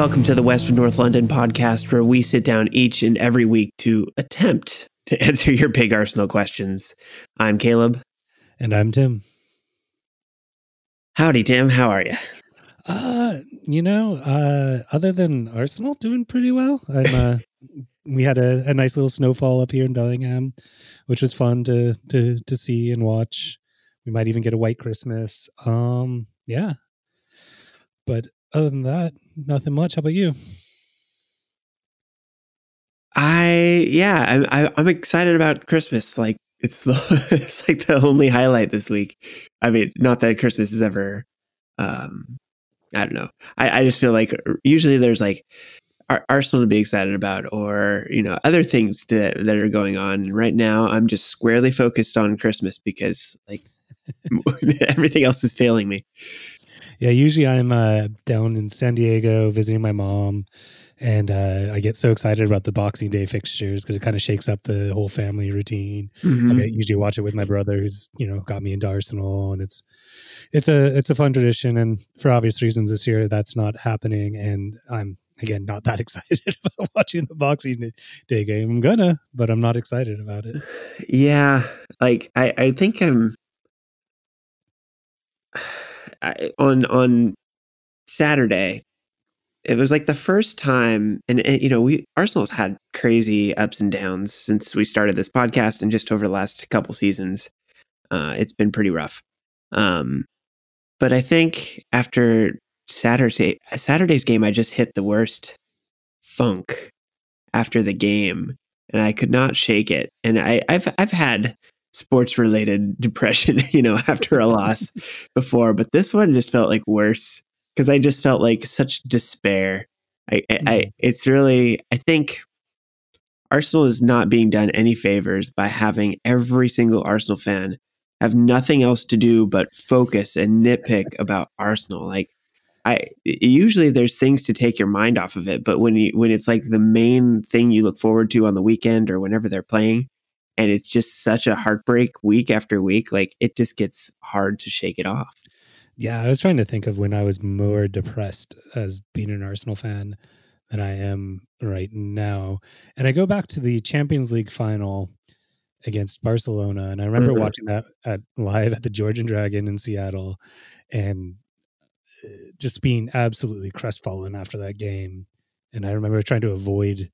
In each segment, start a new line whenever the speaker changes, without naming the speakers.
welcome to the Western North London podcast, where we sit down each and every week to attempt to answer your big Arsenal questions. I'm Caleb.
And I'm Tim.
Howdy, Tim. How are you?
Uh, you know, uh, other than Arsenal doing pretty well. I'm uh we had a, a nice little snowfall up here in Bellingham, which was fun to to to see and watch. We might even get a white Christmas. Um, yeah. But other than that, nothing much. How about you?
I yeah, I, I I'm excited about Christmas. Like it's the it's like the only highlight this week. I mean, not that Christmas is ever um I don't know. I, I just feel like usually there's like Arsenal to be excited about, or you know, other things to, that are going on. And right now, I'm just squarely focused on Christmas because like everything else is failing me.
Yeah, usually I'm uh, down in San Diego visiting my mom, and uh, I get so excited about the Boxing Day fixtures because it kind of shakes up the whole family routine. Mm-hmm. I get, usually watch it with my brother, who's you know got me into Arsenal, and it's it's a it's a fun tradition. And for obvious reasons, this year that's not happening, and I'm again not that excited about watching the Boxing Day game. I'm gonna, but I'm not excited about it.
Yeah, like I I think I'm I, on on Saturday, it was like the first time, and it, you know, we Arsenal's had crazy ups and downs since we started this podcast, and just over the last couple seasons, uh, it's been pretty rough. Um, but I think after Saturday Saturday's game, I just hit the worst funk after the game, and I could not shake it. And I, I've I've had sports related depression, you know, after a loss before, but this one just felt like worse because I just felt like such despair. I, I, I, mm. it's really, I think Arsenal is not being done any favors by having every single Arsenal fan have nothing else to do but focus and nitpick about Arsenal. Like, I usually there's things to take your mind off of it, but when you when it's like the main thing you look forward to on the weekend or whenever they're playing, and it's just such a heartbreak week after week like it just gets hard to shake it off
yeah i was trying to think of when i was more depressed as being an arsenal fan than i am right now and i go back to the champions league final against barcelona and i remember mm-hmm. watching that at live at the george and dragon in seattle and uh, just being absolutely crestfallen after that game and i remember trying to avoid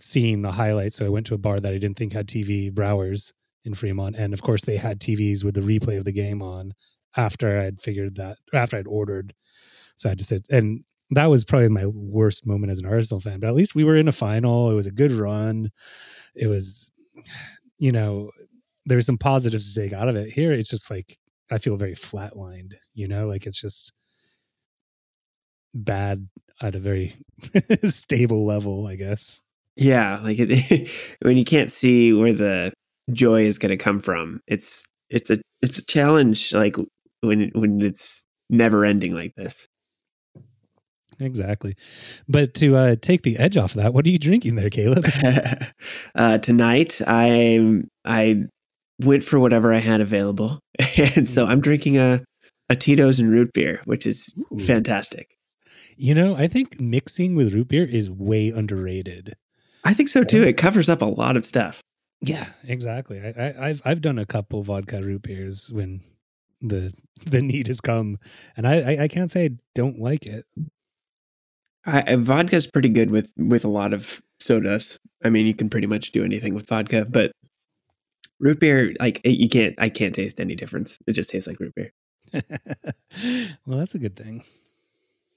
seeing the highlights. So I went to a bar that I didn't think had TV, Brouwer's in Fremont, and of course they had TVs with the replay of the game on after I'd figured that after I'd ordered. So I had to sit and that was probably my worst moment as an Arsenal fan. But at least we were in a final. It was a good run. It was, you know, there were some positives to take out of it. Here, it's just like I feel very flatlined. You know, like it's just bad at a very stable level, I guess.
Yeah, like it, when you can't see where the joy is going to come from, it's it's a it's a challenge. Like when when it's never ending like this.
Exactly, but to uh, take the edge off of that, what are you drinking there, Caleb?
uh, tonight, I I went for whatever I had available, and so mm. I'm drinking a a Tito's and root beer, which is Ooh. fantastic.
You know, I think mixing with root beer is way underrated.
I think so too. It covers up a lot of stuff.
Yeah, exactly. I, I, have I've done a couple vodka root beers when the the need has come, and I I, I can't say I don't like it.
I, vodka is pretty good with with a lot of sodas. I mean, you can pretty much do anything with vodka, but root beer, like you can't, I can't taste any difference. It just tastes like root beer.
well, that's a good thing.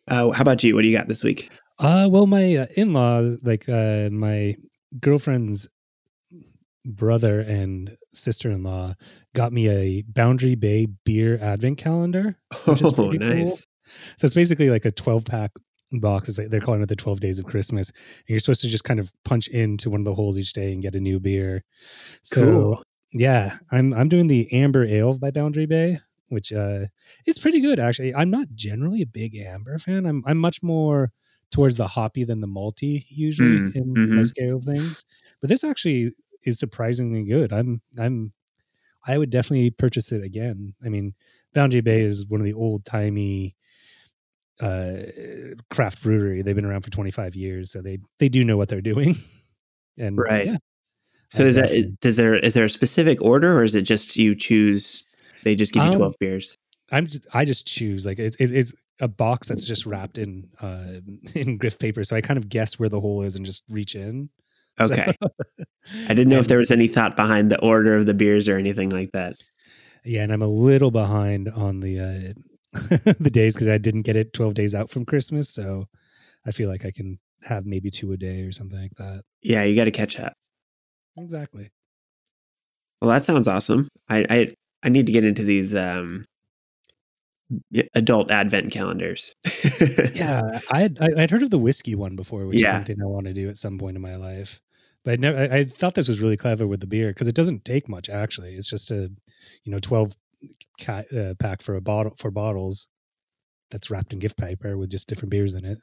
Uh, how about you? What do you got this week?
Uh, well, my uh, in-law, like uh, my girlfriend's brother and sister-in-law, got me a Boundary Bay beer advent calendar.
Which is oh, nice! Cool.
So it's basically like a twelve-pack box. They're calling it the Twelve Days of Christmas, and you're supposed to just kind of punch into one of the holes each day and get a new beer. So cool. yeah, I'm I'm doing the Amber Ale by Boundary Bay, which uh is pretty good actually. I'm not generally a big amber fan. I'm I'm much more towards the hoppy than the malty usually mm, in mm-hmm. my scale of things. But this actually is surprisingly good. I'm I'm I would definitely purchase it again. I mean, Boundary Bay is one of the old timey uh, craft brewery. They've been around for 25 years, so they they do know what they're doing. and
Right.
yeah,
So
I
is that does there is there a specific order or is it just you choose they just give you
Um,
12 beers?
I'm just, I just choose like it's it, it's a box that's just wrapped in uh in graph paper, so I kind of guess where the hole is and just reach in. So-
Okay. I didn't know if there was any thought behind the order of the beers or anything like that.
Yeah, and I'm a little behind on the uh the days because I didn't get it 12 days out from Christmas, so I feel like I can have maybe two a day or something like that.
Yeah, you got to catch up.
Exactly.
Well, that sounds awesome. I I I need to get into these um adult advent calendars.
Yeah, I had I, I'd heard of the whiskey one before, which is something I want to do at some point in my life. But I never, I, I thought this was really clever with the beer because it doesn't take much actually. It's just a, you know, twelve ca- uh, pack for a bottle for bottles that's wrapped in gift paper with just different beers in it.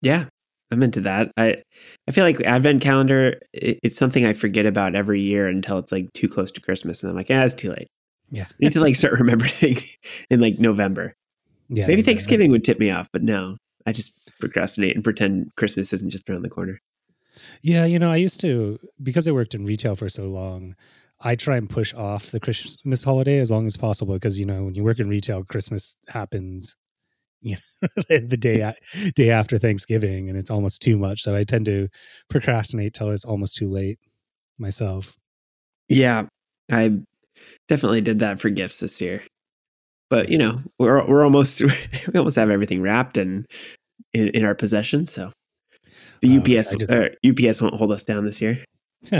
Yeah, I'm into that. I I feel like advent calendar i- it's something I forget about every year until it's like too close to Christmas and I'm like, "Ah, it's too late."
Yeah,
I need to like start remembering in like November.
yeah.
Maybe
exactly.
Thanksgiving would tip me off, but no. I just procrastinate and pretend Christmas isn't just around the corner.
Yeah, you know, I used to because I worked in retail for so long. I try and push off the Christmas holiday as long as possible because you know when you work in retail, Christmas happens, you know, the day day after Thanksgiving, and it's almost too much. So I tend to procrastinate till it's almost too late myself.
Yeah, I definitely did that for gifts this year. But you know, we're we're almost we almost have everything wrapped and in, in our possession. So the
Um,
UPS
I just-
or UPS won't hold us down this year.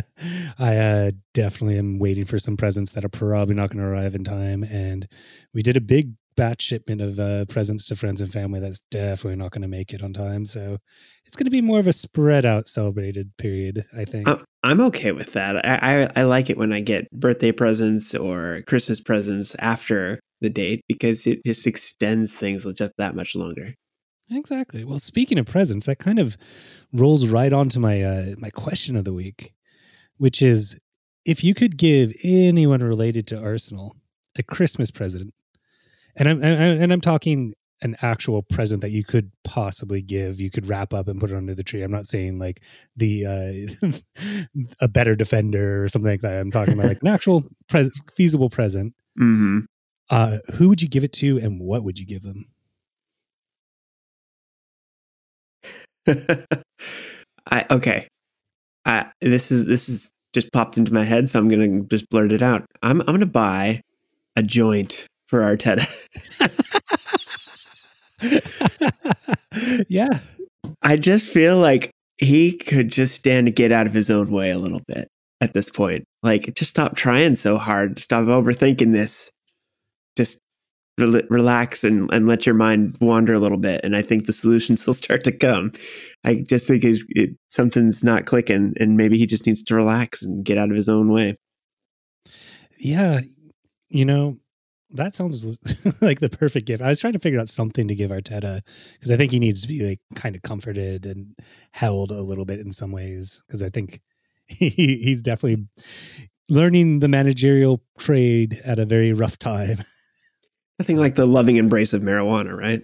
I uh, definitely am waiting for some presents that are probably not going to arrive in time, and we did a big batch shipment of uh, presents to friends and family that's definitely not going to make it on time. So it's going to be more of a spread out celebrated period, I think.
I'm, I'm okay with that. I, I I like it when I get birthday presents or Christmas presents after the date because it just extends things just that much longer.
Exactly. Well, speaking of presents, that kind of rolls right onto my uh, my question of the week, which is if you could give anyone related to Arsenal a Christmas present, and I'm and and I'm talking an actual present that you could possibly give, you could wrap up and put it under the tree. I'm not saying like the uh, a better defender or something like that. I'm talking about like an actual pres- feasible present.
hmm
Uh, who would you give it to, and what would you give them?
I okay. I this is this is just popped into my head, so I'm gonna just blurt it out. I'm I'm gonna buy a joint for Arteta.
yeah,
I just feel like he could just stand to get out of his own way a little bit at this point. Like, just stop trying so hard. Stop overthinking this. Just rel relax and, and let your mind wander a little bit. And I think the solutions will start to come. I just think it, something's not clicking, and maybe he just needs to relax and get out of his own way.
yeah. You know, that sounds like the perfect gift. I was trying to figure out something to give Arteta because I think he needs to be like kind of comforted and held a little bit in some ways because I think he, he's definitely learning the managerial trade at a very rough time.
Nothing like the loving embrace of marijuana, right?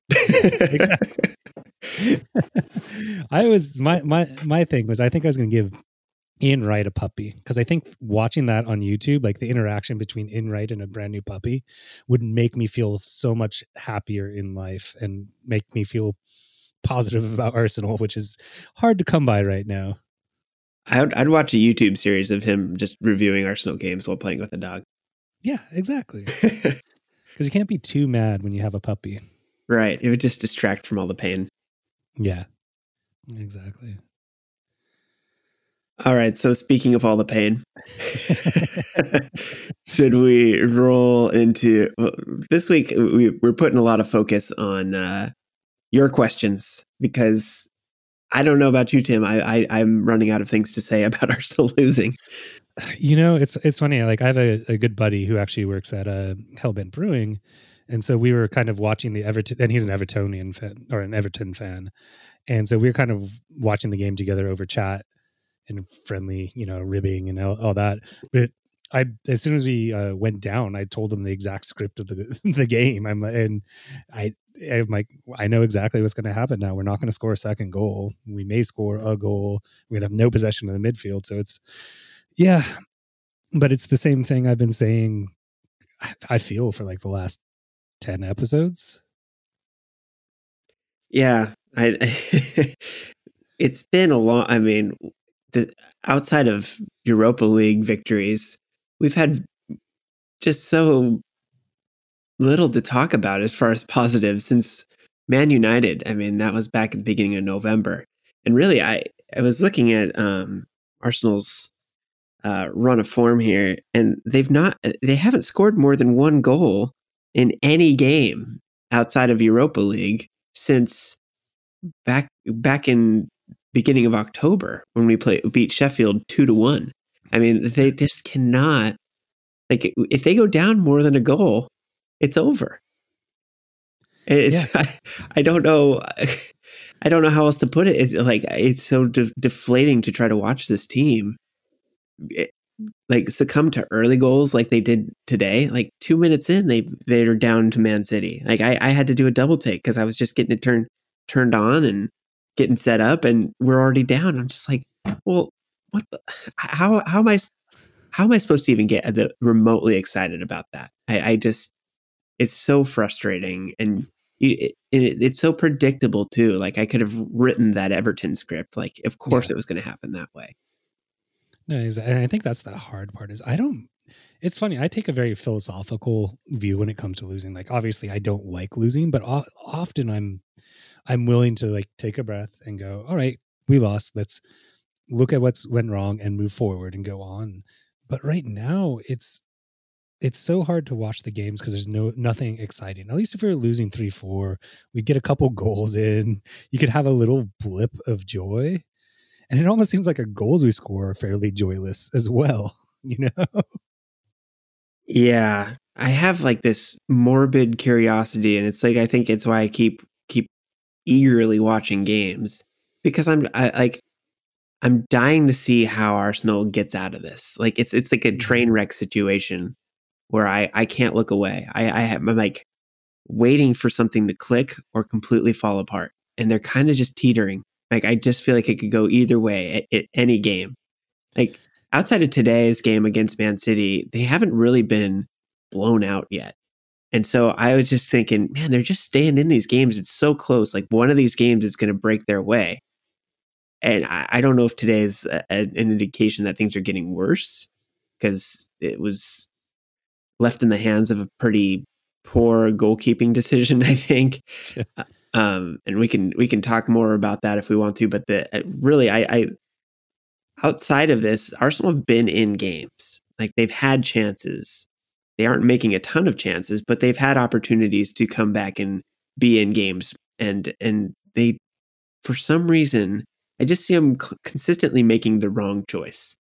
I was my my my thing was I think I was going to give Ian Wright a puppy because I think watching that on YouTube, like the interaction between Ian Wright and a brand new puppy, would make me feel so much happier in life and make me feel positive about Arsenal, which is hard to come by right now.
I'd, I'd watch a YouTube series of him just reviewing Arsenal games while playing with a dog.
Yeah, exactly. Because you can't be too mad when you have a puppy.
right. It would just distract from all the pain.
Yeah, exactly.
All right. So speaking of all the pain, should we roll into well, this week? We, we're putting a lot of focus on uh, your questions because I don't know about you, Tim. I, I I'm running out of things to say about Arsenal losing.
You know, it's it's funny. Like I have a, a good buddy who actually works at uh, Hellbent Brewing, and so we were kind of watching the Everton, and he's an Evertonian fan or an Everton fan, and so we were kind of watching the game together over chat and friendly, you know, ribbing and all, all that. But I, as soon as we uh, went down, I told them the exact script of the the game. I'm and I I'm like, I know exactly what's going to happen now. We're not going to score a second goal. We may score a goal. We're going to have no possession in the midfield. So it's, yeah, but it's the same thing I've been saying. I feel for like the last 10 episodes.
Yeah. I, it's been a long, I mean, the outside of Europa League victories, we've had just so little to talk about as far as positive since Man United. I mean, that was back at the beginning of November. And really, I, I was looking at um, Arsenal's uh, run of form here, and they've not, they haven't scored more than one goal in any game outside of Europa League since back back in beginning of October when we play beat Sheffield two to one. I mean, they just cannot like if they go down more than a goal, it's over. It's yeah. I, I, don't know I don't know how else to put it. it like it's so de- deflating to try to watch this team it, like succumb to early goals like they did today. Like two minutes in, they they're down to Man City. Like I, I had to do a double take because I was just getting it turned turned on and getting set up, and we're already down. I'm just like, well, what? The, how how am I how am I supposed to even get uh, the remotely excited about that? I, I just it's so frustrating and it, it, it's so predictable too. Like I could have written that Everton script. Like of course yeah. it was going to happen that way.
No, and I think that's the hard part is I don't. It's funny. I take a very philosophical view when it comes to losing. Like obviously I don't like losing, but often I'm I'm willing to like take a breath and go, all right, we lost. Let's look at what's went wrong and move forward and go on. But right now it's it's so hard to watch the games because there's no nothing exciting. At least if we are losing three four, we'd get a couple goals in. You could have a little blip of joy, and it almost seems like our goals we score are fairly joyless as well. You know?
Yeah, I have like this morbid curiosity, and it's like I think it's why I keep eagerly watching games because I'm I, like I'm dying to see how Arsenal gets out of this. Like it's it's like a mm-hmm. train wreck situation where I, I can't look away. I, I am like waiting for something to click or completely fall apart. And they're kind of just teetering. Like I just feel like it could go either way at, at any game. Like outside of today's game against Man City, they haven't really been blown out yet. And so I was just thinking, man, they're just staying in these games. It's so close. Like one of these games is going to break their way. And I, I don't know if today is a, a, an indication that things are getting worse because it was left in the hands of a pretty poor goalkeeping decision, I think. Uh, um, and we can we can talk more about that if we want to. But the uh, really, I, I outside of this, Arsenal have been in games. Like they've had chances. They aren't making a ton of chances, but they've had opportunities to come back and be in games. And and they, for some reason, I just see them consistently making the wrong choice,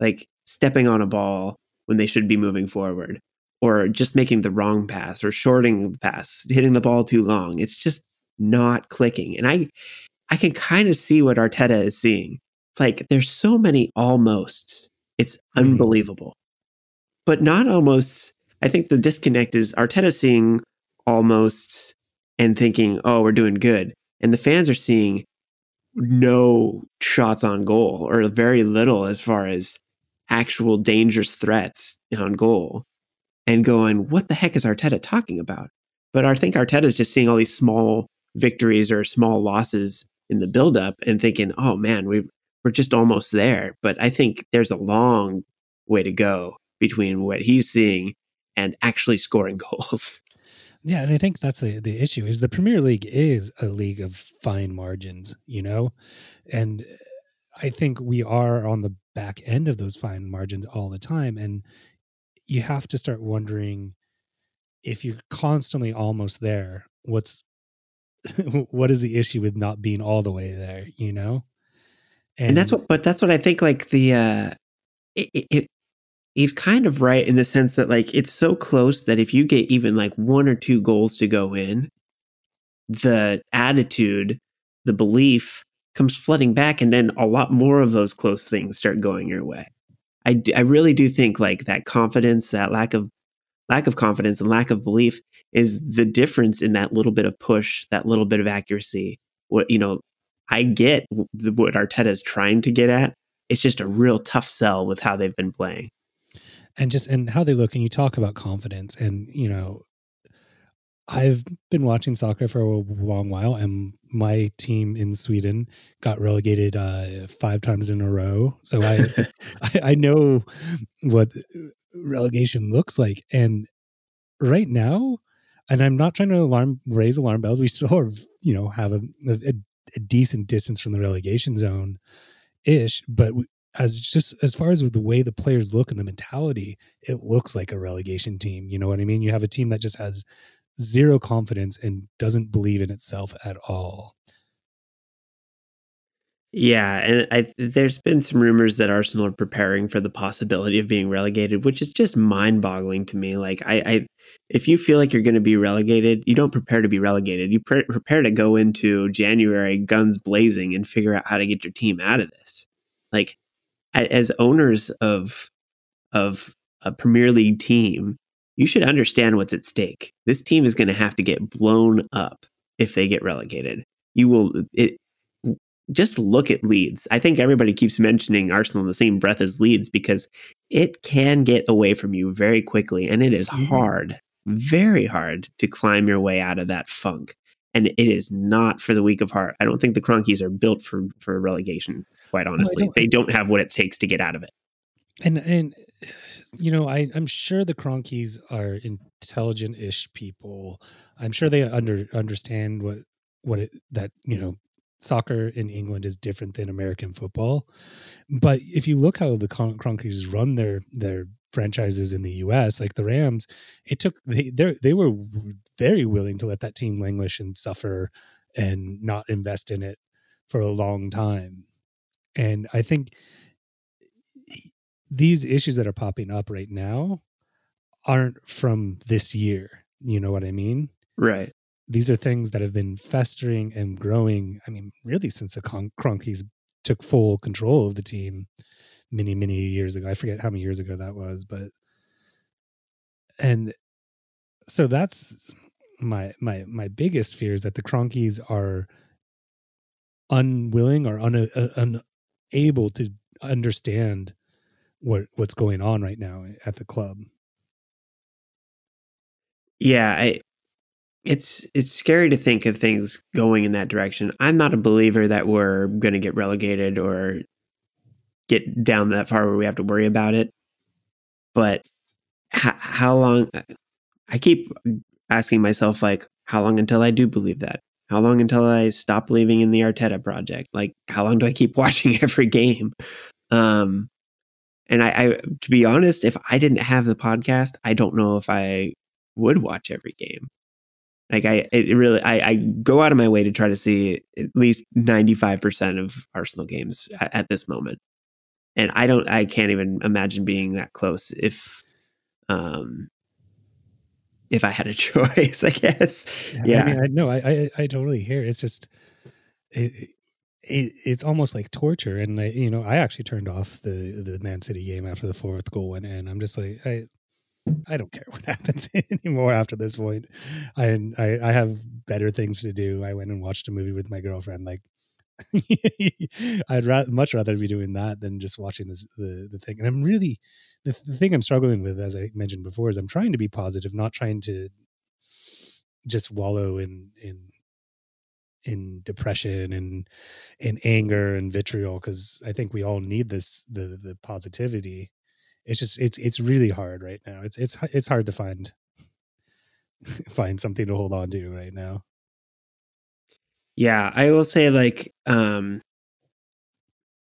like stepping on a ball when they should be moving forward, or just making the wrong pass or shorting the pass, hitting the ball too long. It's just not clicking. And I I can kind of see what Arteta is seeing. It's like there's so many almosts. It's mm-hmm. unbelievable. But not almost I think the disconnect is Arteta seeing almost and thinking, "Oh, we're doing good." And the fans are seeing no shots on goal or very little as far as actual dangerous threats on goal and going, what the heck is Arteta talking about? But I think Arteta is just seeing all these small victories or small losses in the buildup and thinking, oh man, we we're just almost there. But I think there's a long way to go between what he's seeing and actually scoring goals.
Yeah, and I think that's the the issue is the Premier League is a league of fine margins, you know, and I think we are on the back end of those fine margins all the time, and you have to start wondering if you're constantly almost there what's what is the issue with not being all the way there you know
and, and that's what but that's what i think like the uh it, it he's kind of right in the sense that like it's so close that if you get even like one or two goals to go in the attitude the belief comes flooding back and then a lot more of those close things start going your way I, I really do think like that confidence, that lack of lack of confidence and lack of belief is the difference in that little bit of push, that little bit of accuracy. What you know, I get what Arteta is trying to get at. It's just a real tough sell with how they've been playing,
and just and how they look. And you talk about confidence, and you know, I've been watching soccer for a long while, and my team in Sweden got relegated uh, five times in a row. So I, I, I know what relegation looks like. And right now, and I'm not trying to alarm raise alarm bells. We still are, you know, have a, a, a decent distance from the relegation zone, ish. But as just as far as the way the players look and the mentality, it looks like a relegation team. You know what I mean? You have a team that just has zero confidence and doesn't believe in itself at all.
Yeah, and I, there's been some rumors that Arsenal are preparing for the possibility of being relegated, which is just mind-boggling to me. Like, I, I if you feel like you're going to be relegated, you don't prepare to be relegated. You pre- prepare to go into January guns blazing and figure out how to get your team out of this. Like, as owners of of a Premier League team, you should understand what's at stake. This team is going to have to get blown up if they get relegated. You will it just look at Leeds. I think everybody keeps mentioning Arsenal in the same breath as Leeds because it can get away from you very quickly and it is mm-hmm. hard, very hard to climb your way out of that funk. And it is not for the weak of heart. I don't think the Kroenkes are built for for relegation, quite honestly. No, don't, they don't have what it takes to get out of it.
And and you know, I, I'm sure the Kroenkes are intelligent-ish people. I'm sure they under understand what what it that you know soccer in England is different than American football. But if you look how the Kroenkes run their their franchises in the U.S., like the Rams, it took they they were very willing to let that team languish and suffer and not invest in it for a long time. And I think these issues that are popping up right now aren't from this year. You know what I mean?
Right.
These are things that have been festering and growing. I mean, really, since the Con- Kroenkes took full control of the team many, many years ago. I forget how many years ago that was, but and so that's my my my biggest fear is that the Kroenkes are unwilling or un, uh, unable to understand what what's going on right now at the club.
Yeah, I it's it's scary to think of things going in that direction. I'm not a believer that we're going to get relegated or get down that far where we have to worry about it. But how long I keep asking myself like how long until I do believe that? How long until I stop believing in the Arteta project? Like how long do I keep watching every game? Um and I, I, to be honest, if I didn't have the podcast, I don't know if I would watch every game. Like I, it really, I, I go out of my way to try to see at least ninety five percent of Arsenal games at, at, this moment, and I don't, I can't even imagine being that close if, um, if I had a choice. I guess. Yeah. I
mean, I, no, I, I, I totally hear. It's just, it, it, it's almost like torture. And I, you know, I actually turned off the the Man City game after the fourth goal went in. I'm just like, I, I don't care what happens anymore after this point. I, I, I have better things to do. I went and watched a movie with my girlfriend. Like, I'd much rather be doing that than just watching this the the thing. And I'm really the, the thing I'm struggling with, as I mentioned before, is I'm trying to be positive, not trying to just wallow in in in depression and in anger and vitriol because I think we all need this the the positivity. It's just it's it's really hard right now. It's it's it's hard to find find something to hold on to right now.
Yeah, I will say like um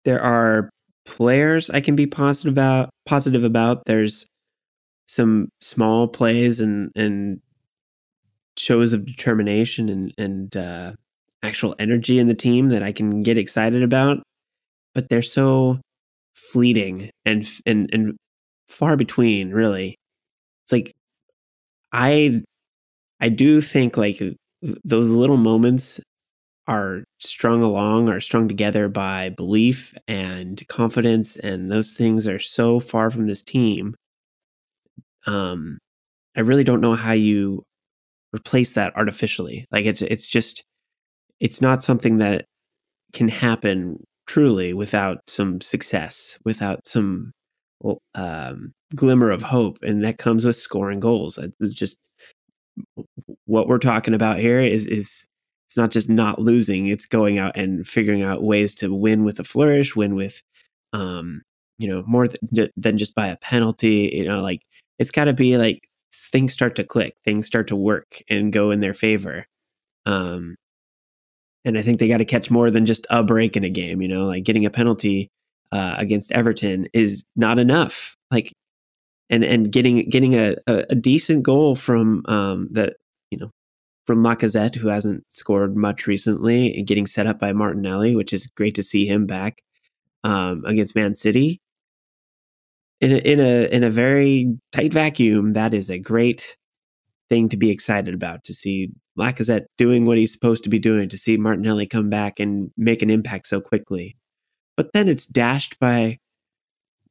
there are players I can be positive about positive about. There's some small plays and and shows of determination and and uh actual energy in the team that I can get excited about, but they're so fleeting and and and far between, really. It's like I I do think like those little moments are strung along are strung together by belief and confidence and those things are so far from this team um I really don't know how you replace that artificially. Like it's it's just it's not something that can happen truly without some success, without some um, glimmer of hope, and that comes with scoring goals. It's just what we're talking about here is is it's not just not losing; it's going out and figuring out ways to win with a flourish, win with, um, you know, more th- than just by a penalty. You know, like it's got to be like things start to click, things start to work and go in their favor. Um, and I think they got to catch more than just a break in a game. You know, like getting a penalty uh, against Everton is not enough. Like, and and getting getting a, a, decent goal from um, the from Lacazette, who hasn't scored much recently, and getting set up by Martinelli, which is great to see him back um, against Man City. In a, in a in a very tight vacuum, that is a great thing to be excited about. To see Lacazette doing what he's supposed to be doing, to see Martinelli come back and make an impact so quickly. But then it's dashed by,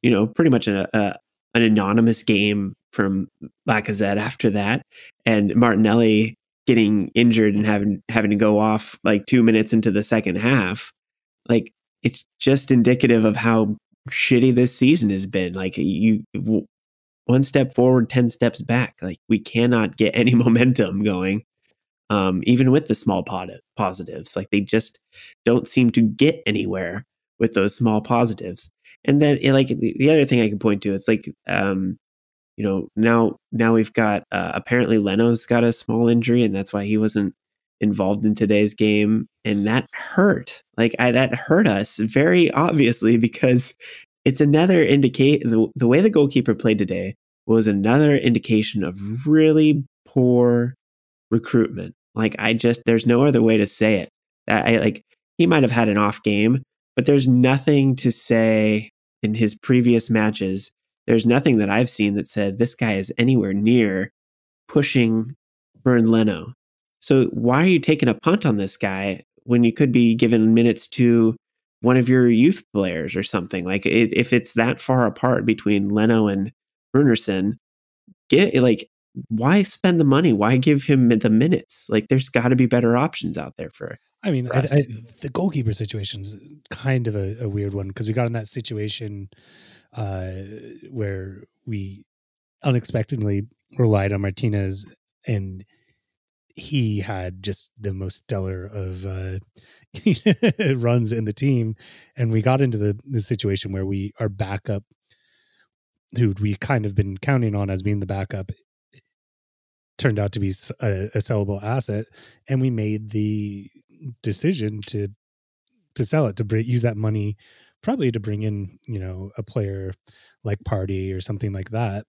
you know, pretty much a, a an anonymous game from Lacazette after that, and Martinelli getting injured and having having to go off like two minutes into the second half. Like it's just indicative of how shitty this season has been. Like you, one step forward, ten steps back. Like we cannot get any momentum going um, even with the small positives. Like they just don't seem to get anywhere with those small positives. And then, like the, the other thing I can point to, it's like, um, you know, now now we've got uh, apparently Leno's got a small injury, and that's why he wasn't involved in today's game, and that hurt. Like I, that hurt us very obviously because it's another indicate the, the way the goalkeeper played today was another indication of really poor recruitment like I just there's no other way to say it. I, I like he might have had an off game, but there's nothing to say in his previous matches. There's nothing that I've seen that said this guy is anywhere near pushing Bernd Leno. So why are you taking a punt on this guy when you could be given minutes to one of your youth players or something? Like if it's that far apart between Leno and Runarsson, get like why spend the money? Why give him the minutes? Like, there's got to be better options out there for.
I mean, I, I, the goalkeeper situation's kind of a, a weird one because we got in that situation uh, where we unexpectedly relied on Martinez, and he had just the most stellar of uh, runs in the team, and we got into the, the situation where we our backup who we kind of been counting on as being the backup turned out to be a, a sellable asset, and we made the decision to to sell it to use that money probably to bring in you know a player like Partey or something like that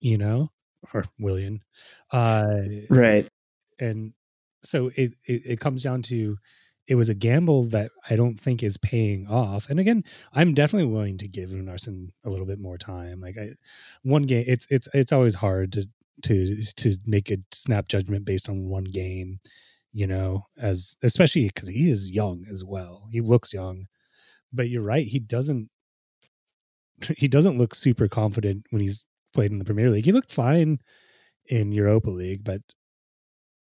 you know or Willian uh
right.
and so it, it, it comes down to it was a gamble that i don't think is paying off and again i'm definitely willing to give Runarsson a little bit more time like i one game it's it's it's always hard to to to make a snap judgment based on one game you know as especially because he is young as well he looks young but you're right he doesn't he doesn't look super confident when he's played in the premier league he looked fine in europa league but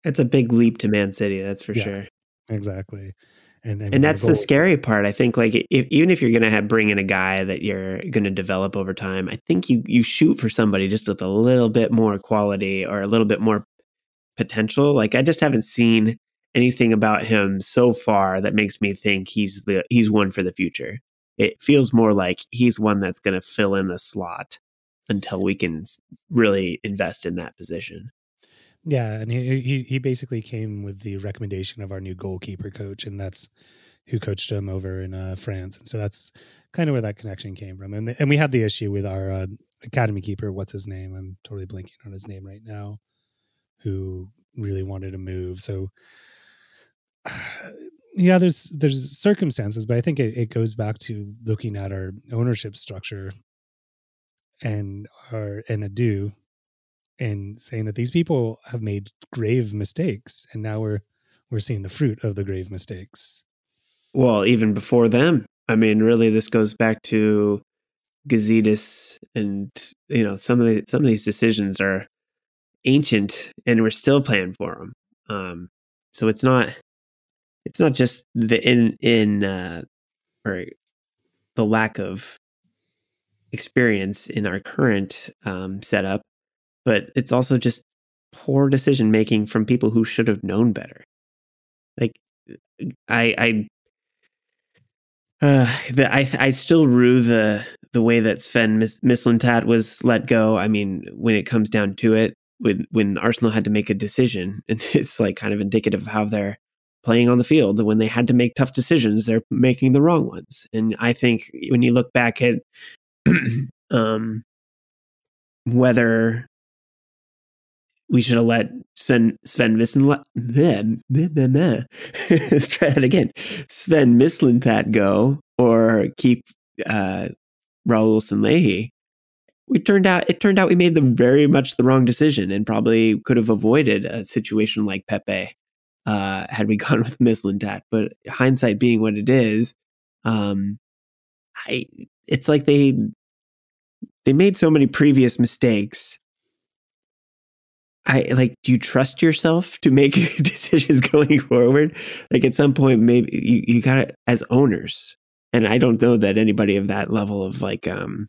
it's a big leap to man city that's for yeah, sure
exactly
and and that's the scary part. I think like if, even if you're going to have bring in a guy that you're going to develop over time, I think you you shoot for somebody just with a little bit more quality or a little bit more potential. Like I just haven't seen anything about him so far that makes me think he's the he's one for the future. It feels more like he's one that's going to fill in the slot until we can really invest in that position.
Yeah, and he, he he basically came with the recommendation of our new goalkeeper coach, and that's who coached him over in uh, France, and so that's kind of where that connection came from. And and we had the issue with our uh, academy keeper. What's his name? I'm totally blanking on his name right now. Who really wanted to move? So yeah, there's there's circumstances, but I think it, it goes back to looking at our ownership structure and our and Edu and saying that these people have made grave mistakes and now we're we're seeing the fruit of the grave mistakes
well even before them i mean really this goes back to Gazidis and you know some of the some of these decisions are ancient, and we're still playing for them. Um, so it's not it's not just the in in uh, or the lack of experience in our current um, setup, but it's also just poor decision making from people who should have known better. Like I I uh, the, I I still rue the the way that Sven Mis- Mislintat was let go. I mean, when it comes down to it, when when Arsenal had to make a decision, and it's like kind of indicative of how they're playing on the field. When they had to make tough decisions, they're making the wrong ones. And I think when you look back at um, whether we should have let Sven Sven Mislintat let's try that again. Sven Mislintat go or keep uh, Raul Sanllehi. We turned out it turned out we made the very much the wrong decision and probably could have avoided a situation like Pepe uh, had we gone with Mislintat. But hindsight being what it is, um, I it's like they they made so many previous mistakes. I like, do you trust yourself to make decisions going forward? Like at some point, maybe you, you got to, as owners, and I don't know that anybody of that level of like, um,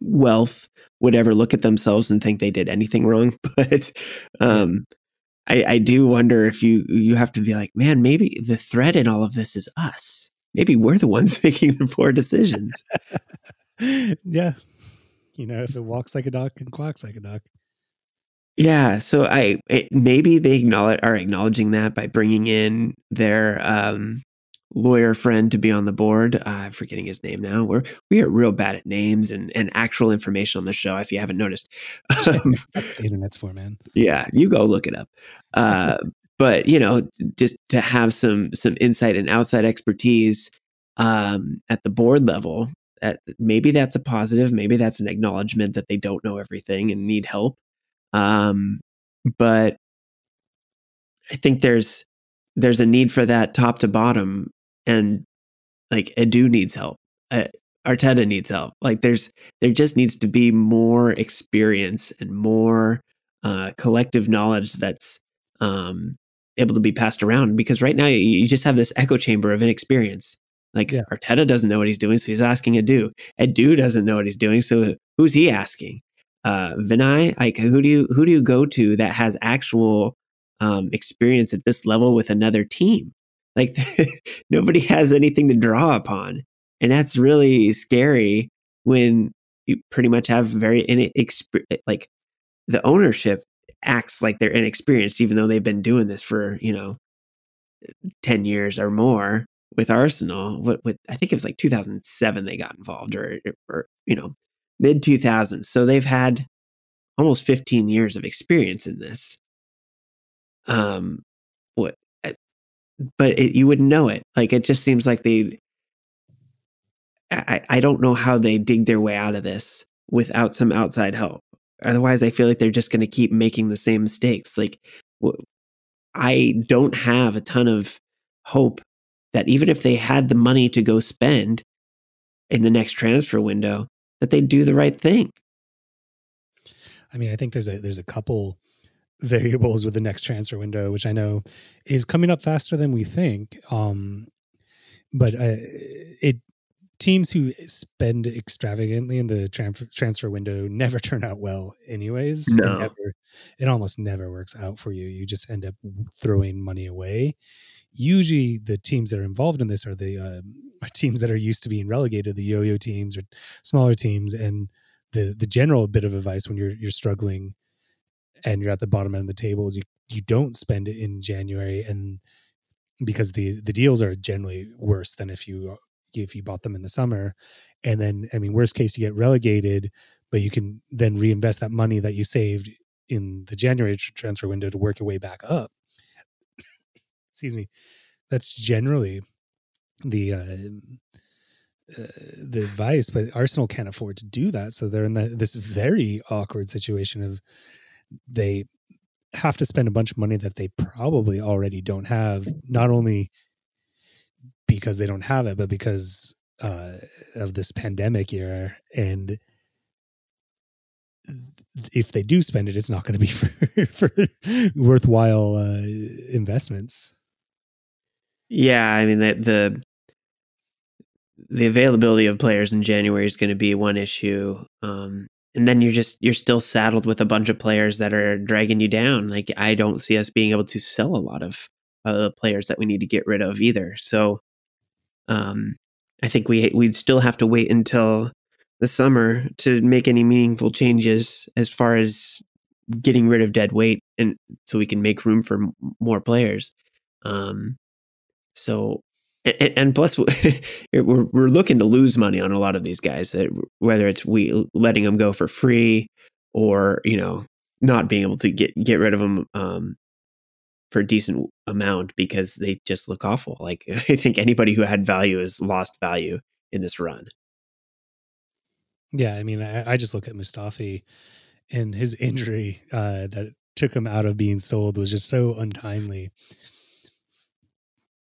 wealth would ever look at themselves and think they did anything wrong. But, um, I, I do wonder if you, you have to be like, man, maybe the threat in all of this is us. Maybe we're the ones making the poor decisions.
yeah, you know, if it walks like a duck and quacks like a duck.
Yeah, so I it, maybe they acknowledge are acknowledging that by bringing in their um, lawyer friend to be on the board. Uh, I'm forgetting his name now. We're we are real bad at names and and actual information on the show. If you haven't noticed,
um, the internet's for man.
Yeah, you go look it up. Uh, but you know, just to have some some insight and outside expertise um, at the board level that maybe that's a positive maybe that's an acknowledgement that they don't know everything and need help um, but i think there's there's a need for that top to bottom and like edu needs help uh, arteta needs help like there's there just needs to be more experience and more uh, collective knowledge that's um, able to be passed around because right now you, just have this echo chamber of inexperience like yeah. Arteta doesn't know what he's doing, so he's asking Edu. Edu doesn't know what he's doing, so who's he asking? Uh, Vinai, like who do you who do you go to that has actual um, experience at this level with another team? Like nobody has anything to draw upon, and that's really scary when you pretty much have very inexperienced, like the ownership acts like they're inexperienced, even though they've been doing this for you know ten years or more with Arsenal. What, what I think it was like 2007 they got involved, or, or you know, mid 2000s. So they've had almost 15 years of experience in this. Um, what? But it, you wouldn't know it. Like it just seems like they. I, I don't know how they dig their way out of this without some outside help. Otherwise, I feel like they're just going to keep making the same mistakes. Like, I don't have a ton of hope that even if they had the money to go spend in the next transfer window, that they'd do the right thing.
I mean, I think there's a there's a couple variables with the next transfer window, which I know is coming up faster than we think. Um, but uh, it teams who spend extravagantly in the transfer transfer window never turn out well, anyways.
No,
it, never, it almost never works out for you. You just end up throwing money away usually the teams that are involved in this are the uh, teams that are used to being relegated, the yo-yo teams or smaller teams. And the the general bit of advice when you're you're struggling and you're at the bottom end of the table is you you don't spend it in January and because the the deals are generally worse than if you if you bought them in the summer and then i mean worst case you get relegated but you can then reinvest that money that you saved in the january transfer window to work your way back up excuse me, that's generally the uh, uh, the advice. But Arsenal can't afford to do that, so they're in the, this very awkward situation of they have to spend a bunch of money that they probably already don't have. Not only because they don't have it, but because uh, of this pandemic era and if they do spend it, it's not going to be for, for worthwhile uh, investments.
Yeah, I mean the, the the availability of players in January is going to be one issue. Um, and then you're just you're still saddled with a bunch of players that are dragging you down. Like I don't see us being able to sell a lot of uh, players that we need to get rid of either. So, um, I think we we'd still have to wait until the summer to make any meaningful changes as far as getting rid of dead weight and so we can make room for more players. Um, so and, and plus we're we're looking to lose money on a lot of these guys that whether it's we letting them go for free or you know not being able to get get rid of them um, for a decent amount because they just look awful. Like i think anybody who had value has lost value in this run.
Yeah i mean i, I just look at mustafi and his injury uh, that took him out of being sold was just so untimely.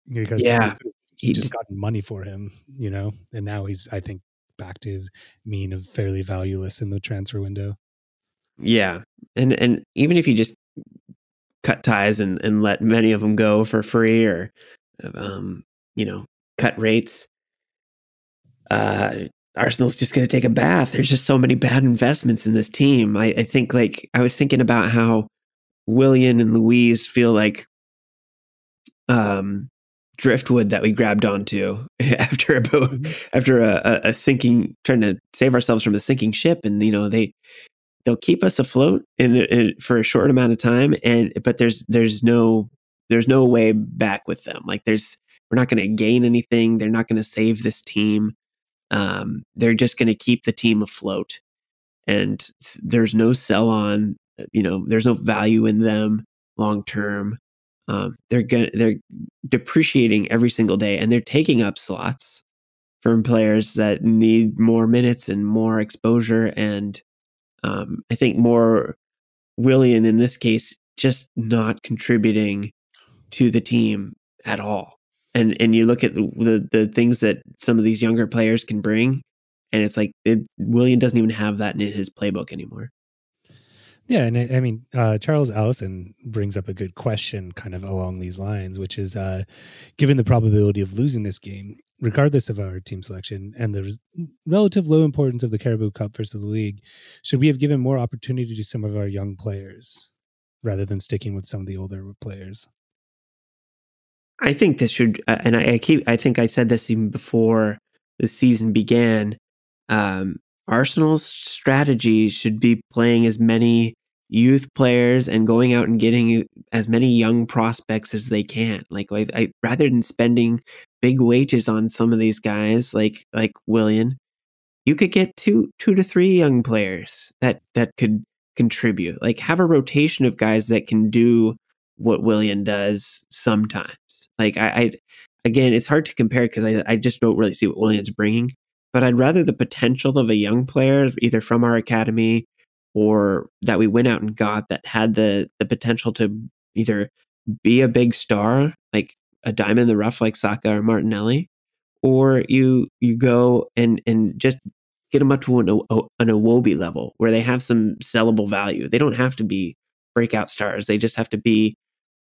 Because
yeah
he just gotten money for him, you know, and now he's I think back to his mean of fairly valueless in the transfer window.
Yeah, and and even if you just cut ties and and let many of them go for free or, um, you know, cut rates, uh, Arsenal's just going to take a bath. There's just so many bad investments in this team. I, I think like I was thinking about how Willian and Luiz feel like um driftwood that we grabbed onto after a boat mm-hmm. after a, a, sinking trying to save ourselves from a sinking ship. And you know they they'll keep us afloat in, in, for a short amount of time. And but there's there's no there's no way back with them. Like there's we're not going to gain anything. They're not going to save this team. Um, they're just going to keep the team afloat. And there's no sell on you know there's no value in them long term um, they're going they're depreciating every single day, and they're taking up slots from players that need more minutes and more exposure. And um, I think more Willian in this case just not contributing to the team at all. And and you look at the the, the things that some of these younger players can bring, and it's like it, Willian doesn't even have that in his playbook anymore.
Yeah, and I, I mean, uh, Charles Allison brings up a good question, kind of along these lines, which is, uh, given the probability of losing this game, regardless of our team selection and the res- relative low importance of the Carabao Cup versus the league, should we have given more opportunity to some of our young players rather than sticking with some of the older players?
I think this should, uh, and I, I, keep, I think I said this even before the season began. Um, Arsenal's strategy should be playing as many youth players and going out and getting as many young prospects as they can. Like I, I, rather than spending big wages on some of these guys, like like Willian, you could get two two to three young players that that could contribute. Like have a rotation of guys that can do what Willian does sometimes. Like I, I again, it's hard to compare because I, I just don't really see what Willian's bringing but I'd rather the potential of a young player, either from our academy or that we went out and got that had the the potential to either be a big star, like a diamond in the rough, like Saka or Martinelli, or you you go and and just get them up to an, an Iwobi level where they have some sellable value. They don't have to be breakout stars. They just have to be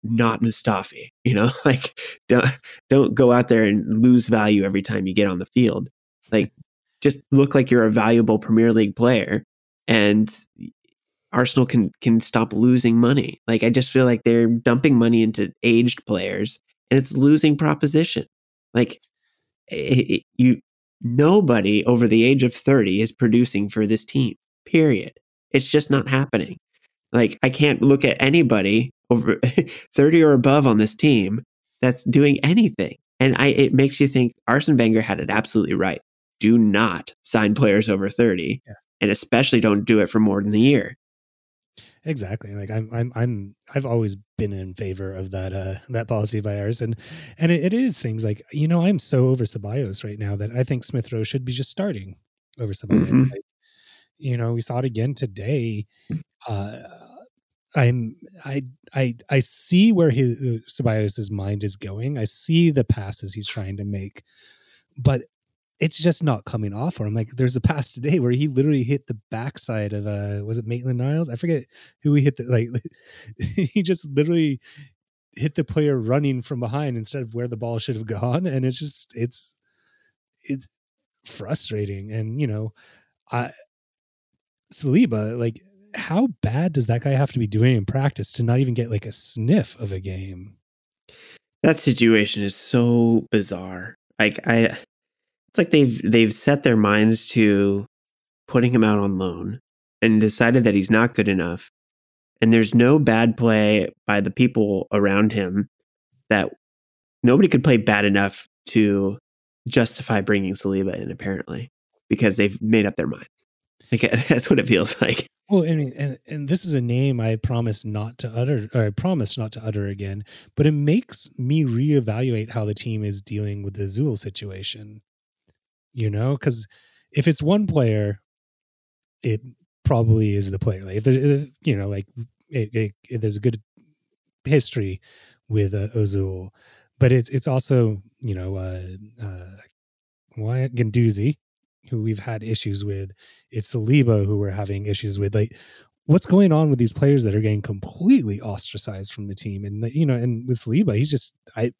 not Mustafi. You know, like don't don't go out there and lose value every time you get on the field. Like, just look like you're a valuable Premier League player, and Arsenal can can stop losing money. Like, I just feel like they're dumping money into aged players, and it's losing proposition. Like, it, it, you nobody over the age of 30 is producing for this team period it's just not happening like i can't look at anybody over 30 or above on this team that's doing anything and i it makes you think arsene wenger had it absolutely right do not sign players over 30 yeah. And especially don't do it for more than a year
exactly like i'm i'm i'm i've always been in favor of that uh that policy by Arsène and it, it is things like you know i'm so over Ceballos right now that i think smith rowe should be just starting over Ceballos mm-hmm. like, you know we saw it again today uh i'm i i i see where his uh, Ceballos's mind is going i see the passes he's trying to make but it's just not coming off for him. Like there's a pass today where he literally hit the backside of uh was it Maitland Niles? I forget who he hit the like he just literally hit the player running from behind instead of where the ball should have gone. And it's just it's it's frustrating. And you know, I Saliba, like how bad does that guy have to be doing in practice to not even get like a sniff of a game?
That situation is so bizarre. Like I it's like they've they've set their minds to putting him out on loan and decided that he's not good enough. And there's no bad play by the people around him that nobody could play bad enough to justify bringing Saliba in, apparently, because they've made up their minds. Like, that's what it feels like.
Well, I mean, and, and this is a name I promise not to utter, or I promise not to utter again, but it makes me reevaluate how the team is dealing with the Ozil situation you know because if it's one player it probably is the player. Like if there, you know like it, it, there's a good history with uh, Ozil but it's it's also you know uh uh why Guendouzi who we've had issues with. It's Saliba who we're having issues with. Like what's going on with these players that are getting completely ostracized from the team? And you know and with Saliba he's just I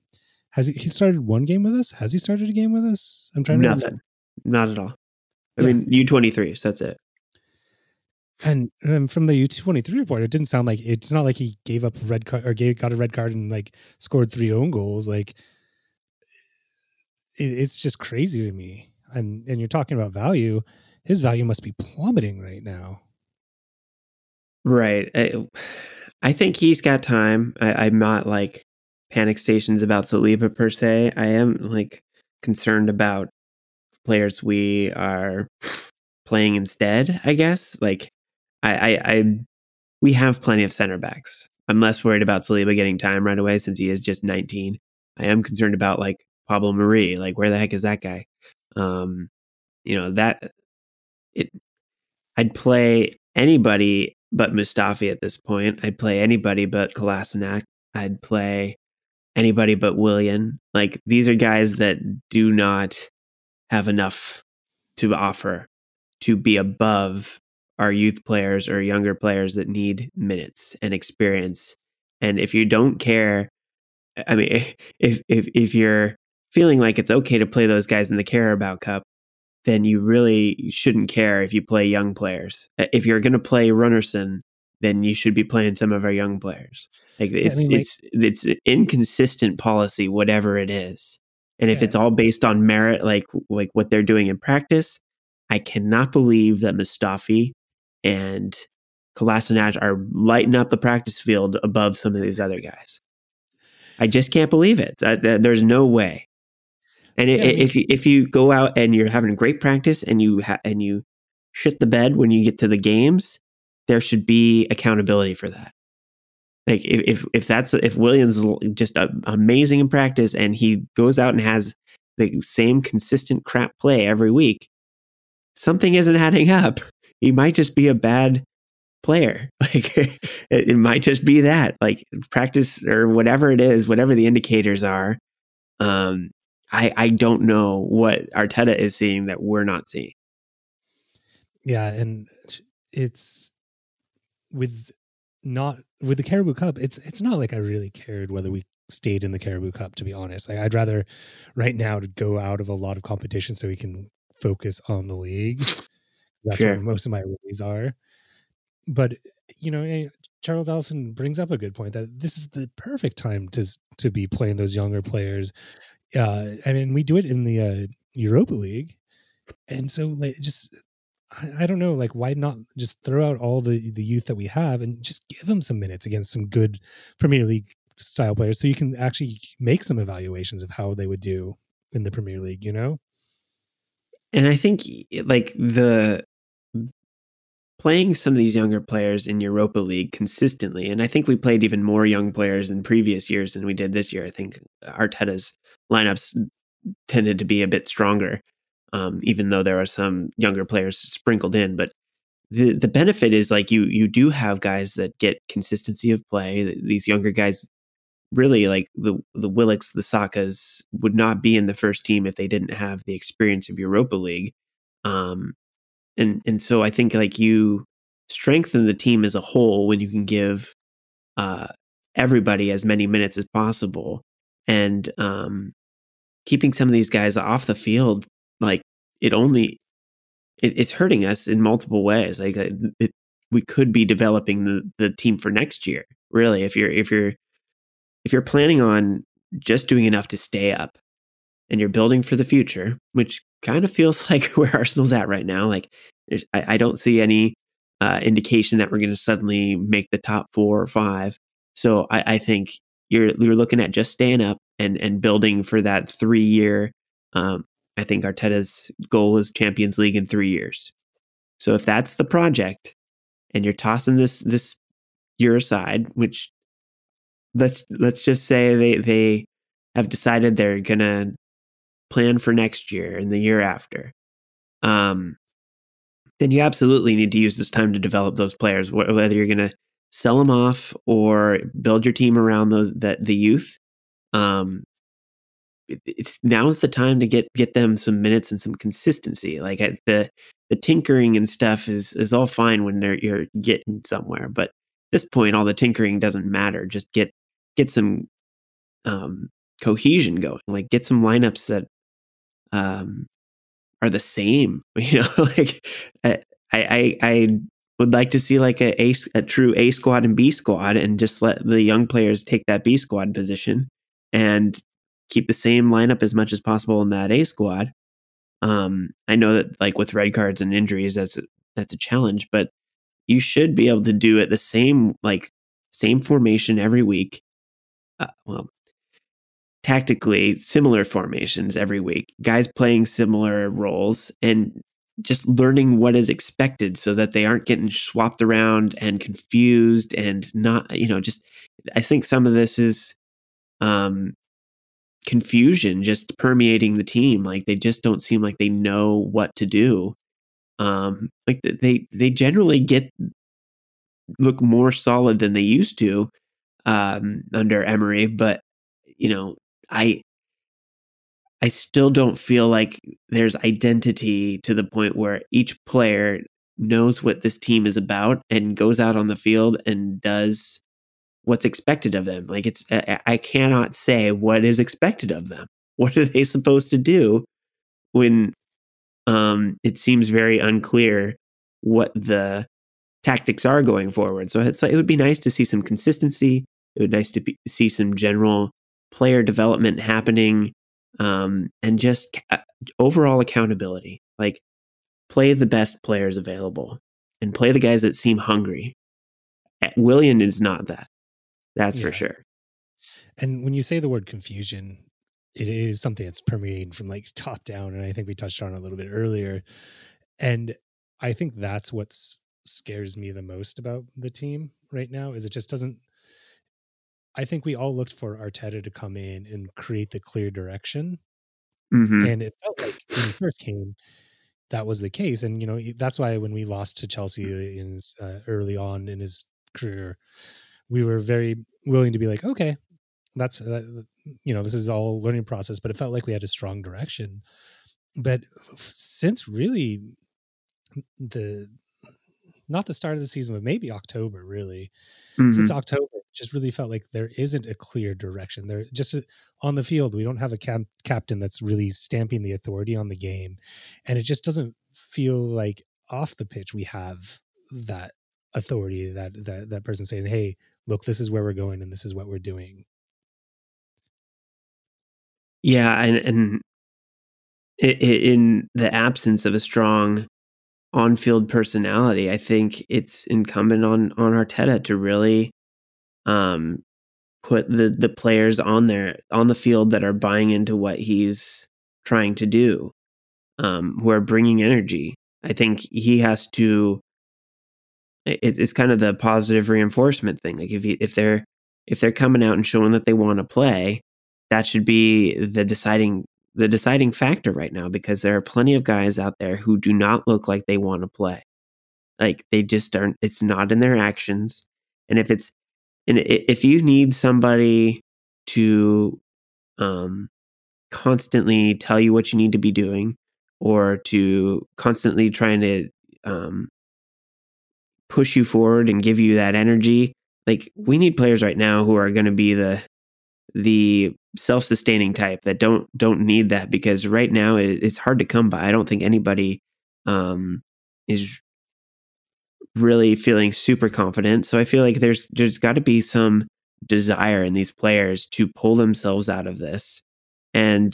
has he, he started one game with us? Has he started a game with us? I'm trying
to nothing, remember. not at all. I yeah. mean, U twenty three. So that's it.
And um, from the U twenty three report, it didn't sound like it's not like he gave up a red card or gave got a red card and like scored three own goals. Like it, it's just crazy to me. And and you're talking about value. His value must be plummeting right now.
Right. I, I think he's got time. I, I'm not like panic stations about Saliba per se. I am like concerned about players we are playing instead. I guess like I, I, I we have plenty of center backs. I'm less worried about Saliba getting time right away since he is just 19. I am concerned about like Pablo Mari. Like where the heck is that guy? Um, you know that it. I'd play anybody but Mustafi at this point. I'd play anybody but Kolasinac. I'd play anybody but Willian. Like these are guys that do not have enough to offer to be above our youth players or younger players that need minutes and experience. And if you don't care, I mean, if if if you're feeling like it's okay to play those guys in the Carabao Cup, then you really shouldn't care if you play young players. Uh, if you're going to play Runarsson then you should be playing some of our young players. Like it's I mean, like, it's it's inconsistent policy, whatever it is. And if yeah. it's all based on merit, like like what they're doing in practice, I cannot believe that Mustafi and Kolasinac are lighting up the practice field above some of these other guys. I just can't believe it. there's no way. And yeah, it, if you, if you go out and you're having a great practice and you ha- and you shit the bed when you get to the games, there should be accountability for that. Like if if, if that's if Willian's just amazing in practice and he goes out and has the same consistent crap play every week, something isn't adding up. He might just be a bad player. Like it, it might just be that. Like practice or whatever it is, whatever the indicators are. Um, I I don't know what Arteta is seeing that we're not seeing.
Yeah, and it's with not with the Carabao Cup, it's it's not like I really cared whether we stayed in the Carabao Cup. To be honest, like, I'd rather right now to go out of a lot of competition so we can focus on the league. That's sure. where most of my worries are. But you know, eh, Charles Ellison brings up a good point that this is the perfect time to to be playing those younger players. Uh, I mean, we do it in the uh, Europa League, and so like just I, I don't know, like why not just throw out all the the youth that we have and just give them some minutes against some good Premier League style players, so you can actually make some evaluations of how they would do in the Premier League. You know,
and I think like the playing some of these younger players in Europa League consistently, and I think we played even more young players in previous years than we did this year. I think Arteta's lineups tended to be a bit stronger um, even though there are some younger players sprinkled in. But the the benefit is like you you do have guys that get consistency of play. These younger guys really like the the Willocks, the Sakas would not be in the first team if they didn't have the experience of Europa League. Um, and and so I think like you strengthen the team as a whole when you can give uh, everybody as many minutes as possible, and um, keeping some of these guys off the field, like it only it, it's hurting us in multiple ways. Like uh, it, we could be developing the the team for next year. Really, if you're if you're if you're planning on just doing enough to stay up and you're building for the future, which kind of feels like where Arsenal's at right now. Like, I, I, don't see any uh, indication that we're going to suddenly make the top four or five. So I, I, think you're you're looking at just staying up and and building for that three year. Um, I think Arteta's goal is Champions League in three years. So if that's the project, and you're tossing this this year aside, which let's let's just say they they have decided they're gonna plan for next year and the year after, um, then you absolutely need to use this time to develop those players. Whether you're gonna sell them off or build your team around those that the youth, um, it's now's the time to get get them some minutes and some consistency. Like the the tinkering and stuff is is all fine when they're you're getting somewhere, but at this point, all the tinkering doesn't matter. Just get get some um, cohesion going. Like get some lineups that um, are the same. You know, like I, I I would like to see like a, a a true A squad and B squad, and just let the young players take that B squad position and keep the same lineup as much as possible in that A squad. Um, I know that like with red cards and injuries, that's that's a challenge, but you should be able to do it the same like same formation every week uh, well, tactically similar formations every week, guys playing similar roles and just learning what is expected so that they aren't getting swapped around and confused and not, you know, just I think some of this is um confusion just permeating the team like they just don't seem like they know what to do. Um like they they generally get look more solid than they used to um, under Emery, but you know, I I still don't feel like there's identity to the point where each player knows what this team is about and goes out on the field and does what's expected of them. Like it's I cannot say what is expected of them. What are they supposed to do when um it seems very unclear what the tactics are going forward. So it's like, it would be nice to see some consistency, it would be nice to be, see some general player development happening um, and just uh, overall accountability. Like play the best players available and play the guys that seem hungry. Willian is not that. That's yeah. for sure.
And when you say the word confusion, it is something that's permeating from like top down. And I think we touched on a little bit earlier. And I think that's what scares me the most about the team right now is it just doesn't I think we all looked for Arteta to come in and create the clear direction. Mm-hmm. And it felt like when he first came, that was the case. And, you know, that's why when we lost to Chelsea in his, uh, early on in his career, we were very willing to be like, okay, that's, uh, you know, this is all learning process, but it felt like we had a strong direction. But since really the, not the start of the season, but maybe October, really, mm-hmm. since October, just really felt like there isn't a clear direction. There just uh, on the field, we don't have a cap- captain that's really stamping the authority on the game, and it just doesn't feel like off the pitch we have that authority that that that person saying, "Hey, look, this is where we're going, and this is what we're doing."
Yeah, and and in the absence of a strong on-field personality, I think it's incumbent on on Arteta to really um, put the the players on there on the field that are buying into what he's trying to do, um, who are bringing energy. I think he has to. It, it's kind of the positive reinforcement thing. Like if he, if they're if they're coming out and showing that they want to play, that should be the deciding the deciding factor right now because there are plenty of guys out there who do not look like they want to play. Like they just aren't. It's not in their actions. And if it's and if you need somebody to um, constantly tell you what you need to be doing or to constantly trying to um, push you forward and give you that energy. Like we need players right now who are going to be the the self-sustaining type that don't don't need that because right now it, it's hard to come by. I don't think anybody um, is really feeling super confident. So I feel like there's there's got to be some desire in these players to pull themselves out of this and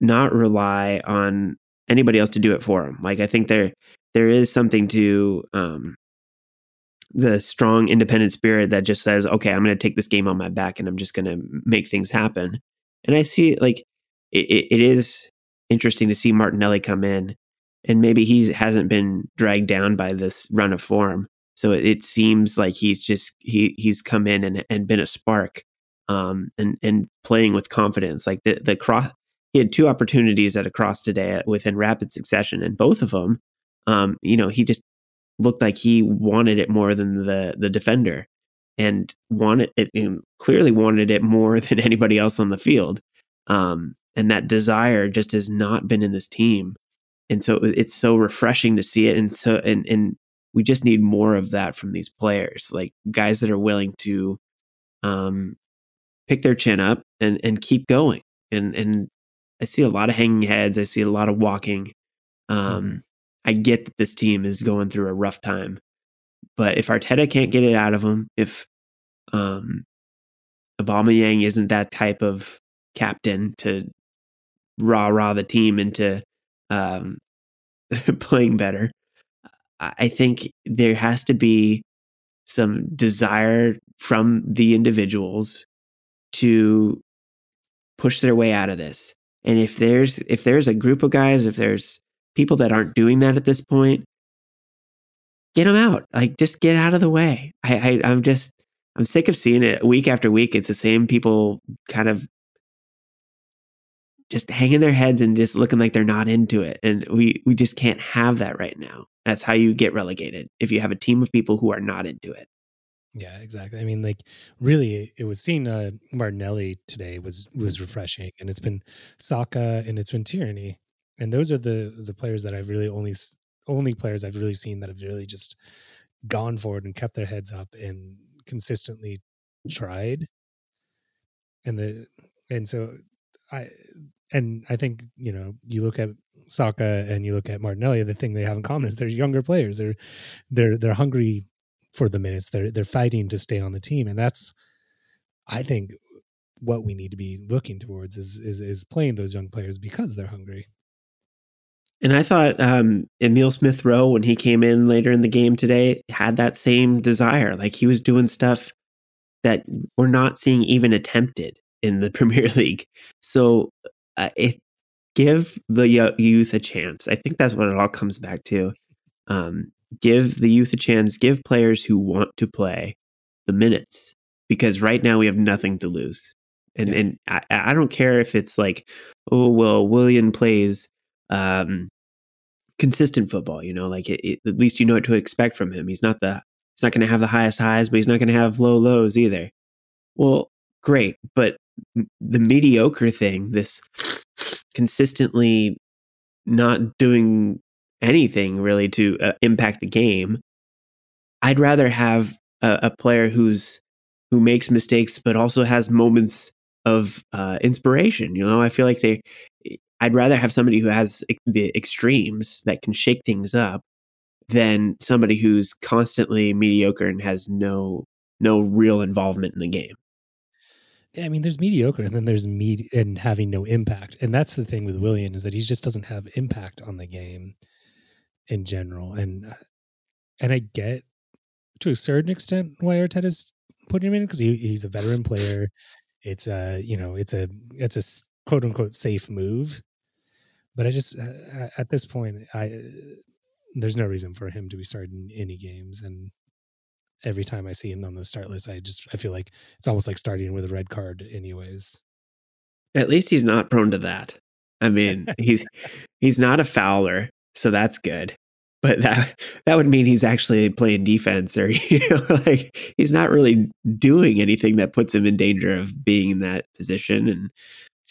not rely on anybody else to do it for them. Like I think there there is something to um, the strong independent spirit that just says, okay, I'm going to take this game on my back and I'm just going to make things happen. And I see like it, it is interesting to see Martinelli come in and maybe he hasn't been dragged down by this run of form. So it, it seems like he's just he he's come in and, and been a spark um, and and playing with confidence. Like the the cross, he had two opportunities at a cross today within rapid succession, and both of them, um, you know, he just looked like he wanted it more than the the defender, and wanted it and clearly wanted it more than anybody else on the field. Um, and that desire just has not been in this team, and so it's so refreshing to see it. And so and and we just need more of that from these players, like guys that are willing to um, pick their chin up and and keep going. And and I see a lot of hanging heads. I see a lot of walking. Um, mm-hmm. I get that this team is going through a rough time, but if Arteta can't get it out of them, if um, Yang isn't that type of captain to rah rah the team into um, playing better, I think there has to be some desire from the individuals to push their way out of this. And if there's if there's a group of guys, if there's people that aren't doing that at this point, get them out. Like just get out of the way. I, I I'm just I'm sick of seeing it week after week. It's the same people kind of just hanging their heads and just looking like they're not into it. And we we just can't have that right now. That's how you get relegated. If you have a team of people who are not into it.
Yeah, exactly. I mean, like really, it was seeing uh, Martinelli today was was refreshing, and it's been Saka and it's been Tierney, and those are the the players that I've really only only players I've really seen that have really just gone forward and kept their heads up and consistently tried. And the and so I and I think you know you look at Saka and you look at Martinelli. The thing they have in common is they're younger players. They're they're they're hungry for the minutes. They're they're fighting to stay on the team, and that's I think what we need to be looking towards is is is playing those young players because they're hungry.
And I thought um, Emil Smith Rowe, when he came in later in the game today, had that same desire. Like he was doing stuff that we're not seeing even attempted in the Premier League. So uh, it give the youth a chance. I think that's what it all comes back to. Um, give the youth a chance. Give players who want to play the minutes because right now we have nothing to lose. And yeah. and I, I don't care if it's like, oh well, Willian plays um, consistent football. You know, like it, it, at least you know what to expect from him. He's not the he's not going to have the highest highs, but he's not going to have low lows either. Well, great, but the mediocre thing, this consistently not doing anything really to uh, impact the game, I'd rather have a, a, player who's who makes mistakes but also has moments of uh, inspiration. You know, I feel like they. I'd rather have somebody who has the extremes that can shake things up than somebody who's constantly mediocre and has no no real involvement in the game.
Yeah, I mean, there's mediocre, and then there's me and having no impact, and that's the thing with Willian is that he just doesn't have impact on the game in general, and uh, and I get to a certain extent why Arteta's putting him in because he, he's a veteran player. It's a you know it's a it's a quote unquote safe move, but I just uh, at this point I there's no reason for him to be starting any games, and every time I see him on the start list, I just I feel like it's almost like starting with a red card, anyways.
At least he's not prone to that. I mean, he's he's not a fouler, so that's good. But that that would mean he's actually playing defense, or you know, like he's not really doing anything that puts him in danger of being in that position. And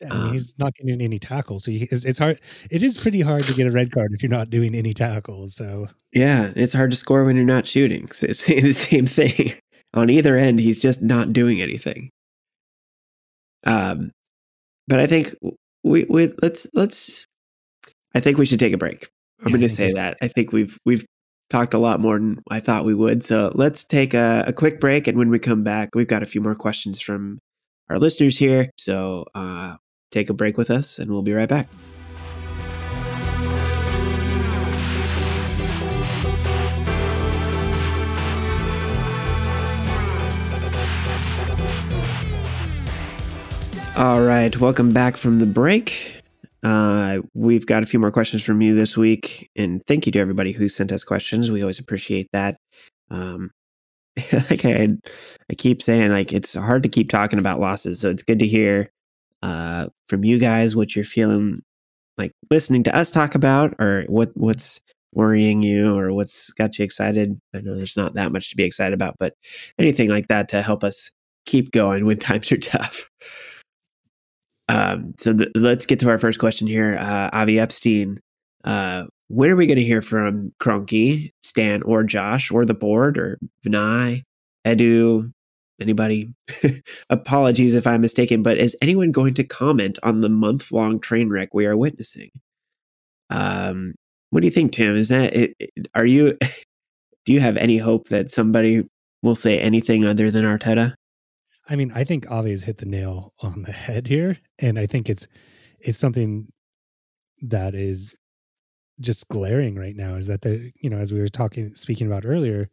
yeah, mean, he's not getting any tackles, so it's, it's hard. It is pretty hard to get a red card if you're not doing any tackles. So
yeah, it's hard to score when you're not shooting. So it's the same thing on either end. He's just not doing anything. Um, but I think we, we let's let's. I think we should take a break. I'm yeah, going to say that. I think we've we've talked a lot more than I thought we would. So let's take a, a, quick break, and when we come back, we've got a few more questions from our listeners here. So uh, take a break with us, and we'll be right back. All right, welcome back from the break. Uh, we've got a few more questions from you this week, and thank you to everybody who sent us questions. We always appreciate that. Um, like I, I keep saying, like it's hard to keep talking about losses, so it's good to hear uh, from you guys what you're feeling like listening to us talk about, or what what's worrying you, or what's got you excited. I know there's not that much to be excited about, but anything like that to help us keep going when times are tough. Um, so the, let's get to our first question here. Uh, Avi Epstein, uh, when are we going to hear from Kroenke, Stan, or Josh, or the board, or Vinai, Edu, anybody? Apologies if I'm mistaken, but is anyone going to comment on the month long train wreck we are witnessing? Um, what do you think, Tim? Is that it, it, are you? Do you have any hope that somebody will say anything other than Arteta?
I mean, I think Avi has hit the nail on the head here, and I think it's it's something that is just glaring right now. Is that the you know as we were talking speaking about earlier,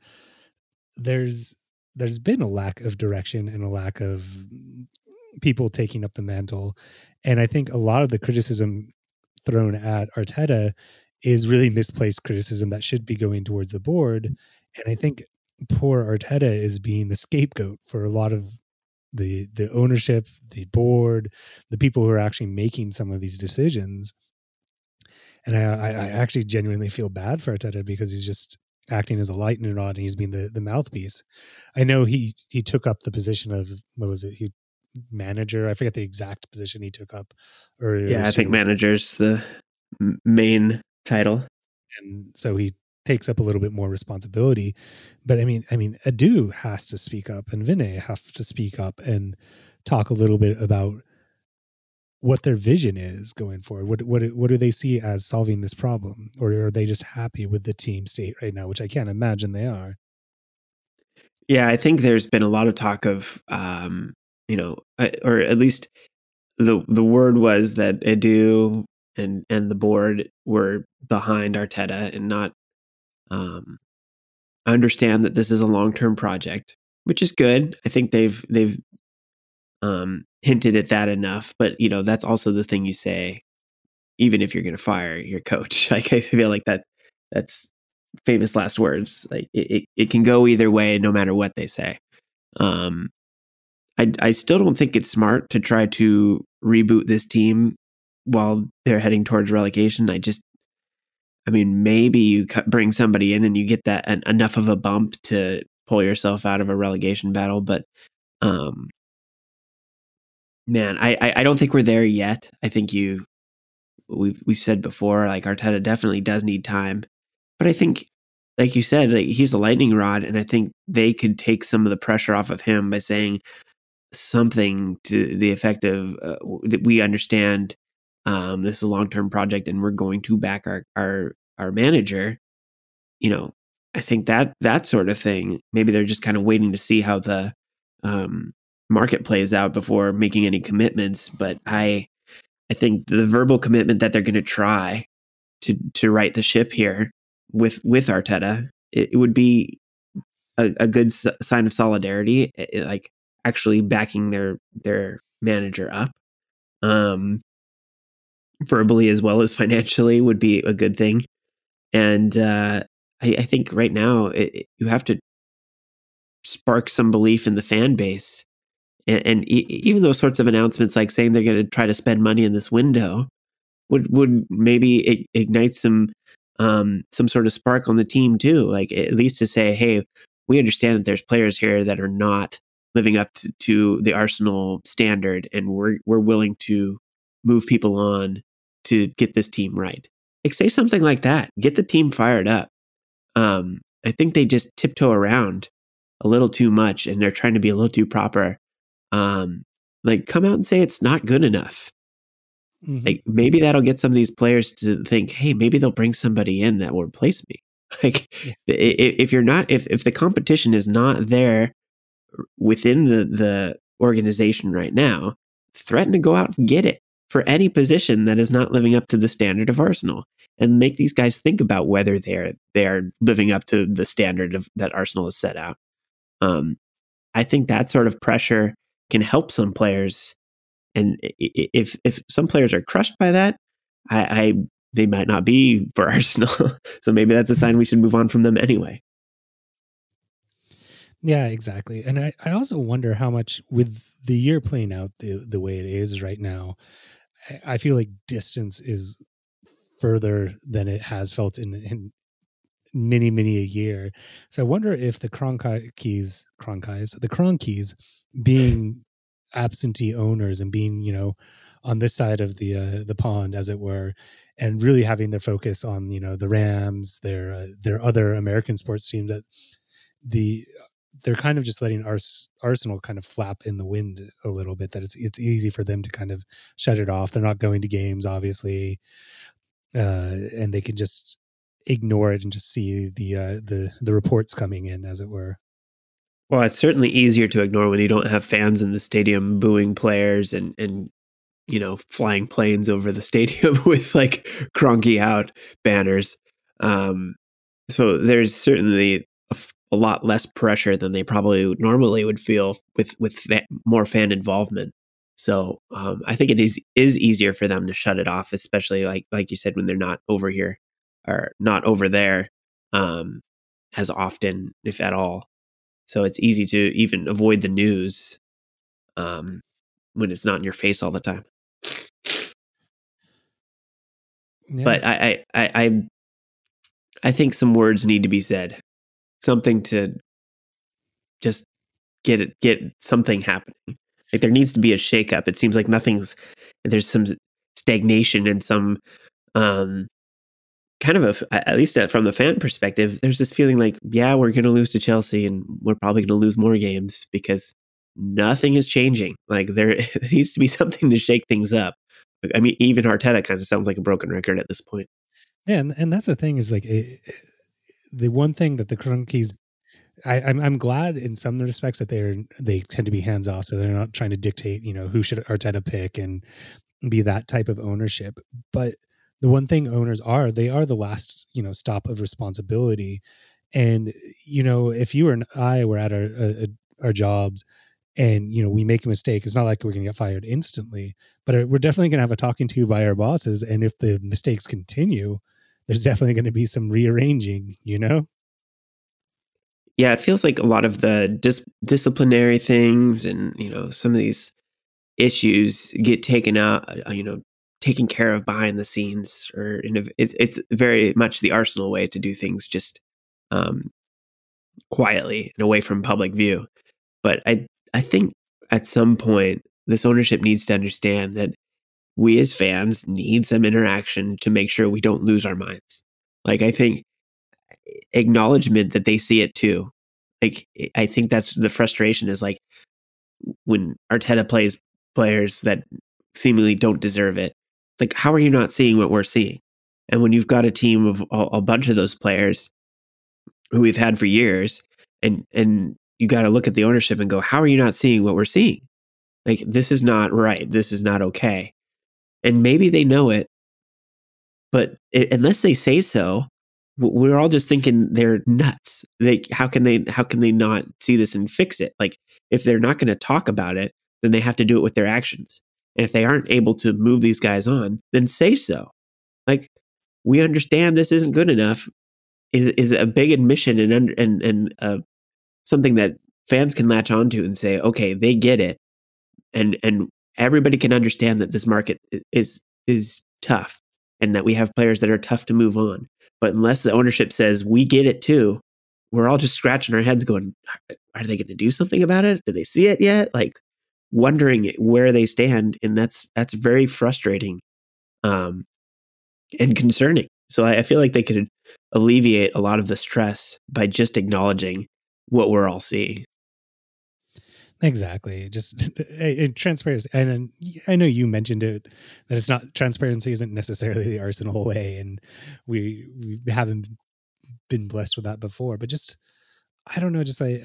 there's there's been a lack of direction and a lack of people taking up the mantle, and I think a lot of the criticism thrown at Arteta is really misplaced criticism that should be going towards the board, and I think poor Arteta is being the scapegoat for a lot of the the ownership, the board, the people who are actually making some of these decisions. And I, I actually genuinely feel bad for Arteta because he's just acting as a lightning rod and he's being the, the mouthpiece. I know he he took up the position of what was it? He manager. I forget the exact position he took up.
Or yeah, I think manager's the main title.
And so he takes up a little bit more responsibility. But I mean, I mean, Edu has to speak up, and Vinai have to speak up and talk a little bit about what their vision is going forward. What what what do they see as solving this problem, or are they just happy with the team state right now? Which I can't imagine they are.
Yeah, I think there's been a lot of talk of, um, you know, uh, or at least the the word was that Edu and and the board were behind Arteta and not um, I understand that this is a long term project, which is good. I think they've they've um, hinted at that enough. But you know, that's also the thing you say, even if you're going to fire your coach. Like I feel like that that's famous last words. Like it, it, it can go either way, no matter what they say. Um, I I still don't think it's smart to try to reboot this team while they're heading towards relegation. I just I mean, maybe you bring somebody in and you get that an, enough of a bump to pull yourself out of a relegation battle, but um, man, I, I, don't think we're there yet. I think you we we said before, like Arteta definitely does need time, but I think, like you said, like, he's a lightning rod, and I think they could take some of the pressure off of him by saying something to the effect of uh, that we understand um, this is a long term project and we're going to back our our our manager you know i think that that sort of thing maybe they're just kind of waiting to see how the um, market plays out before making any commitments but i i think the verbal commitment that they're going to try to to right the ship here with with arteta it, it would be a, a good s- sign of solidarity it, like actually backing their their manager up. Um verbally as well as financially would be a good thing. And uh, I, I, think right now it, it, you have to spark some belief in the fan base. And, and e- even those sorts of announcements, like saying they're going to try to spend money in this window, would would maybe ignite some um, some sort of spark on the team too. Like at least to say, hey, we understand that there's players here that are not living up to, to the Arsenal standard, and we're we're willing to move people on to get this team right. Like say something like that. Get the team fired up. Um, I think they just tiptoe around a little too much, and they're trying to be a little too proper. Um, like come out and say it's not good enough. Mm-hmm. Like maybe that'll get some of these players to think, hey, maybe they'll bring somebody in that will replace me. Like yeah. if you're not, if if the competition is not there within the the organization right now, threaten to go out and get it for any position that is not living up to the standard of Arsenal, and make these guys think about whether they're they're living up to the standard of that Arsenal has set out. Um, I think that sort of pressure can help some players and if if some players are crushed by that, I, I they might not be for Arsenal. so maybe that's a sign we should move on from them anyway.
Yeah, exactly. And I, I also wonder how much with the year playing out the the way it is right now, I, feel like distance is further than it has felt in, in many, many a year. So I wonder if the Kroenkes, Kroenkes, the Kroenkes being absentee owners and being you know on this side of the uh, the pond as it were and really having their focus on you know the rams their uh, their other american sports team that the they're kind of just letting Ars- arsenal kind of flap in the wind a little bit that it's it's easy for them to kind of shut it off they're not going to games obviously uh, and they can just ignore it and just see the uh, the the reports coming in as it were
well, it's certainly easier to ignore when you don't have fans in the stadium booing players and and you know flying planes over the stadium with like Kroenke out banners. Um, so there's certainly a, a, lot less pressure than they probably normally would feel with with more fan involvement. So um, I think it is is easier for them to shut it off, especially like like you said when they're not over here or not over there um, as often, if at all. So it's easy to even avoid the news um, when it's not in your face all the time. Yeah. But I, I, I, I think some words need to be said, something to just get it, get something happening. Like there needs to be a shakeup. It seems like nothing's. There's some stagnation and some um, kind of a, at least from the fan perspective, there's this feeling like, yeah, we're going to lose to Chelsea and we're probably going to lose more games because nothing is changing. Like there, needs to be something to shake things up. I mean, even Arteta kind of sounds like a broken record at this point.
Yeah, and, and that's the thing is like it, the one thing that the Kroenkes, I, I'm I'm glad in some respects that they're they tend to be hands off, so they're not trying to dictate, you know, who should Arteta pick and be that type of ownership. But the one thing owners are they are the last you know stop of responsibility and you know if you and i were at our uh, our jobs and you know we make a mistake it's not like we're going to get fired instantly but uh, we're definitely going to have a talking to by our bosses and if the mistakes continue there's definitely going to be some rearranging you know?
Yeah it feels like a lot of the dis- disciplinary things and you know some of these issues get taken out uh, you know taken care of behind the scenes or in a, it's, it's very much the arsenal way to do things just um, quietly and away from public view. But i i think at some point this ownership needs to understand that we as fans need some interaction to make sure we don't lose our minds like i think eh, acknowledgement that they see it too like eh, i think that's the frustration is like when arteta plays players that seemingly don't deserve it like, how are you not seeing what we're seeing? And when you've got a team of a, a bunch of those players who we've had for years, and and you got to look at the ownership and go, how are you not seeing what we're seeing? Like, this is not right. This is not okay. And maybe they know it, but it, unless they say so, we're all just thinking they're nuts. Like, how can they? How can they not see this and fix it? Like, if they're not going to talk about it, then they have to do it with their actions. And if they aren't able to move these guys on, then say so. Like, we understand this isn't good enough is is a big admission and and and uh, something that fans can latch onto and say, okay, they get it, and and everybody can understand that this market is is tough, and that we have players that are tough to move on. But unless the ownership says we get it too, we're all just scratching our heads going, are they going to do something about it? Do they see it yet? Like wondering where they stand. And that's, that's very frustrating um, and concerning. So I, I feel like they could alleviate a lot of the stress by just acknowledging what we're all seeing.
Exactly. Just transparency. And I know you mentioned it that it's not transparency isn't necessarily the Arsenal way, and we we haven't been blessed with that before. But just I don't know, just a,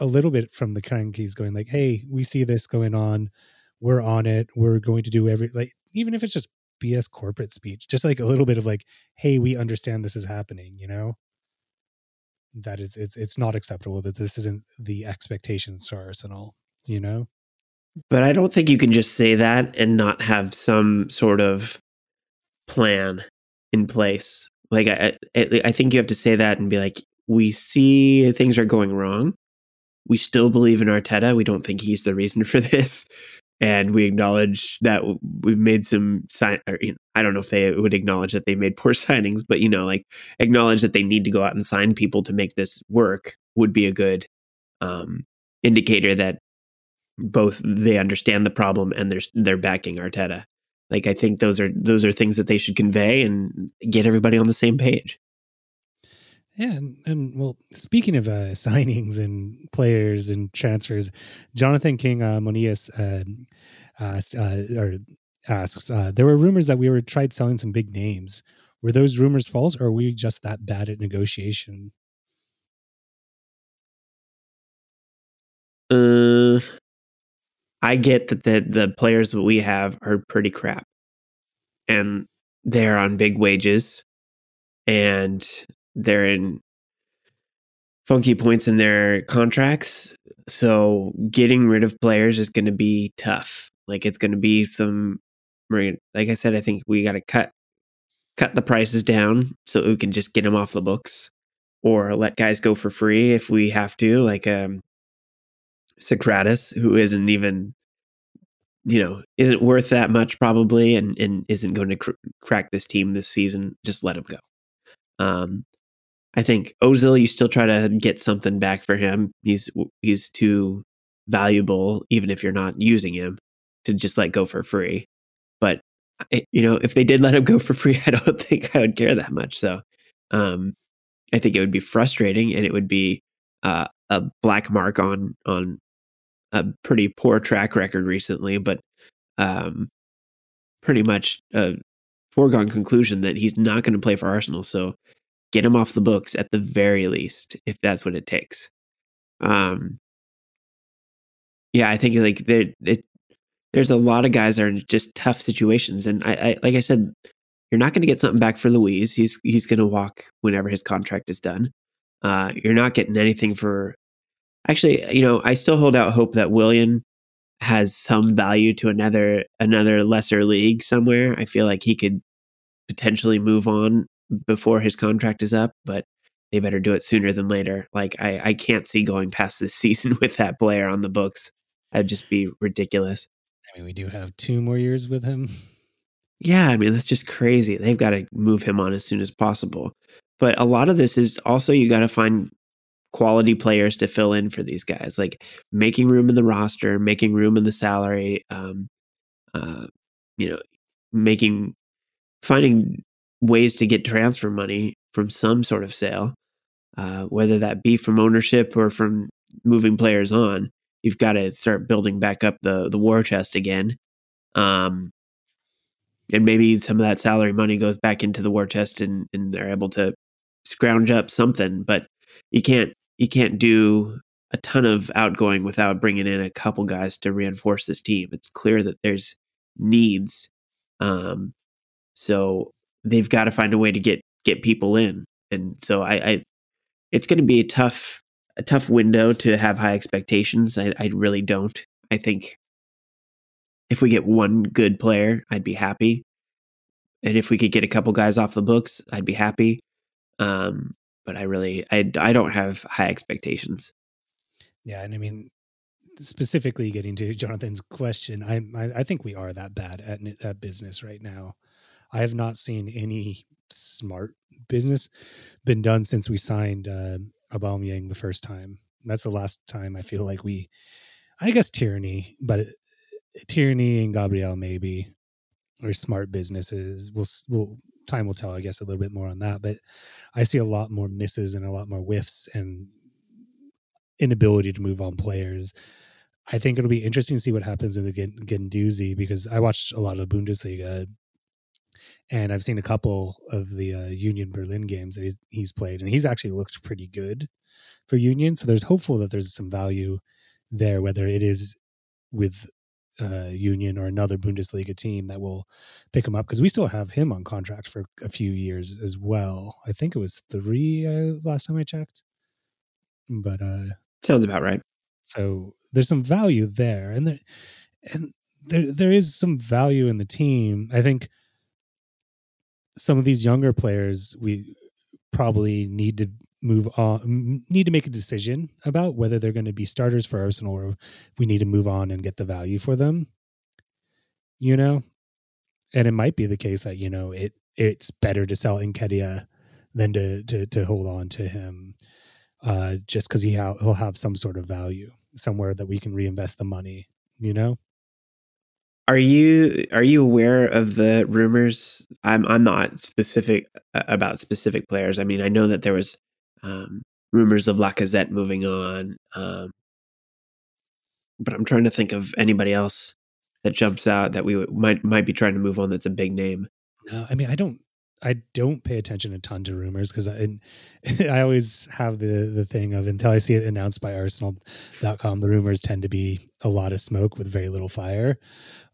a, a little bit from the Kroenkes going like, "Hey, we see this going on. We're on it. We're going to do every like even if it's just BS corporate speech, just like a little bit of like, hey, we understand this is happening, you know? That it's it's it's not acceptable that this isn't the expectations for Arsenal, you know?
But I don't think you can just say that and not have some sort of plan in place. Like I, I think you have to say that and be like, we see things are going wrong. We still believe in Arteta. We don't think he's the reason for this and we acknowledge that we've made some sign or, you know, i don't know if they would acknowledge that they made poor signings but you know like acknowledge that they need to go out and sign people to make this work would be a good um, indicator that both they understand the problem and they're they're backing arteta. Like i think those are those are things that they should convey and get everybody on the same page
yeah, and, and, well, speaking of uh, signings and players and transfers, Jonathan King uh, Monias uh, asks, uh, or asks, uh, there were rumors that we were tried selling some big names. Were those rumors false, or are we just that bad at negotiation?
Uh, I get that the the players that we have are pretty crap, and they're on big wages, and they're in funky points in their contracts. So getting rid of players is going to be tough. Like it's going to be some, like I said, I think we got to cut cut the prices down so we can just get them off the books, or let guys go for free if we have to, like um, Sokratis, who isn't even, you know, isn't worth that much probably, and and isn't going to cr- crack this team this season. Just let him go. Um, I think Ozil, you still try to get something back for him. He's he's too valuable, even if you're not using him, to just let go for free. But you know, if they did let him go for free, I don't think I would care that much. So, um, I think it would be frustrating, and it would be uh, a black mark on on a pretty poor track record recently. But um, pretty much a foregone conclusion that he's not going to play for Arsenal. So get him off the books at the very least, if that's what it takes. Um, yeah, I think like there, it, there's a lot of guys that are in just tough situations, and I, I like I said, you're not going to get something back for Luiz. He's he's going to walk whenever his contract is done. Uh, you're not getting anything for. Actually, you know, I still hold out hope that Willian has some value to another another lesser league somewhere. I feel like he could potentially move on before his contract is up, but they better do it sooner than later. Like I, I can't see going past this season with that player on the books. That'd just be ridiculous.
I mean, we do have two more years with him.
Yeah, I mean that's just crazy. They've got to move him on as soon as possible. But a lot of this is also you got to find quality players to fill in for these guys, like making room in the roster, making room in the salary, um, uh, you know, making finding ways to get transfer money from some sort of sale, uh, whether that be from ownership or from moving players on. You've got to start building back up the the war chest again, um, and maybe some of that salary money goes back into the war chest, and, and they're able to scrounge up something. But you can't you can't do a ton of outgoing without bringing in a couple guys to reinforce this team. It's clear that there's needs. Um, so they've got to find a way to get get people in. And so I, I it's going to be a tough a tough window to have high expectations. I, I really don't. I think if we get one good player, I'd be happy. And if we could get a couple guys off the books, I'd be happy. Um, but I really, I, I don't have high expectations.
Yeah, and I mean, specifically getting to Jonathan's question, I, I, I think we are that bad at at business right now. I have not seen any smart business been done since we signed uh, Aubameyang the first time. That's the last time I feel like we, I guess Tierney, but Tierney and Gabriel maybe or smart businesses. We'll, we'll time will tell, I guess, a little bit more on that. But I see a lot more misses and a lot more whiffs and inability to move on players. I think it'll be interesting to see what happens with the Guendouzi because I watched a lot of Bundesliga and I've seen a couple of the uh, Union Berlin games that he's, he's played, and he's actually looked pretty good for Union. So there's hopeful that there's some value there, whether it is with uh, Union or another Bundesliga team that will pick him up because we still have him on contract for a few years as well. I think it was three uh, last time I checked, but uh,
sounds about right.
So there's some value there, and there, and there there is some value in the team. I think some of these younger players we probably need to move on need to make a decision about whether they're going to be starters for Arsenal or we need to move on and get the value for them you know? And it might be the case that you know it it's better to sell Nketiah than to to to hold on to him uh just cuz he ha- he'll have some sort of value somewhere that we can reinvest the money you know
are you are you aware of the rumors? I'm I'm not specific about specific players. I mean, I know that there was um, rumors of Lacazette moving on, um, but I'm trying to think of anybody else that jumps out that we might might be trying to move on. That's a big name.
No, I mean, I don't I don't pay attention a ton to rumors because I, I always have the the thing of until I see it announced by Arsenal.com, the rumors tend to be a lot of smoke with very little fire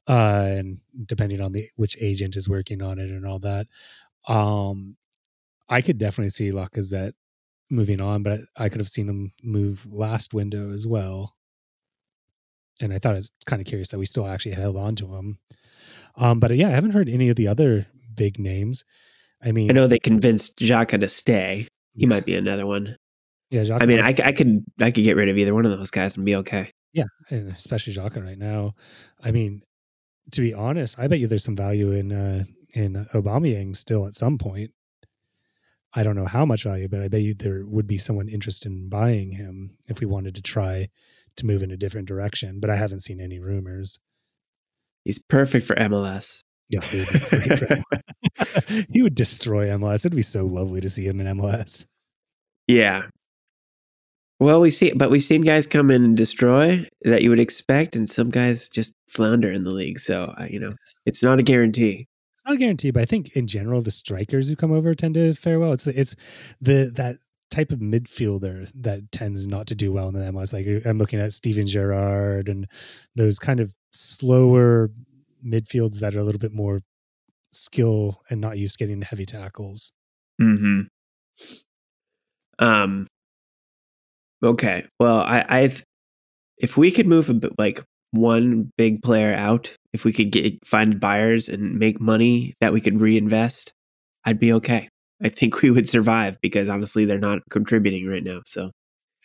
uh, and depending on the which agent is working on it and all that. Um, I could definitely see Lacazette moving on, but I could have seen him move last window as well. And I thought it's kind of curious that we still actually held on to him. Um, but yeah, I haven't heard any of the other big names. I mean,
I know they convinced Xhaka to stay. He might be another one.
Yeah,
Xhaka I mean, I, I could I could get rid of either one of those guys and be okay.
Yeah, and especially Xhaka right now. I mean, to be honest, I bet you there's some value in uh, in Aubameyang still at some point. I don't know how much value, but I bet you there would be someone interested in buying him if we wanted to try to move in a different direction. But I haven't seen any rumors.
He's perfect for MLS.
Yeah, he would, he would destroy MLS. It'd be so lovely to see him in MLS.
Yeah, well, we see, but we've seen guys come in and destroy that you would expect, and some guys just flounder in the league. So uh, you know, it's not a guarantee.
It's not a guarantee, but I think in general, the strikers who come over tend to fare well. It's it's the that type of midfielder that tends not to do well in the MLS. Like I'm looking at Steven Gerrard and those kind of slower midfields that are a little bit more skill and not used to getting heavy tackles.
Hmm. Um. Okay. Well, I, I, if we could move a bit like one big player out, if we could get find buyers and make money that we could reinvest, I'd be okay. I think we would survive because honestly, they're not contributing right now. So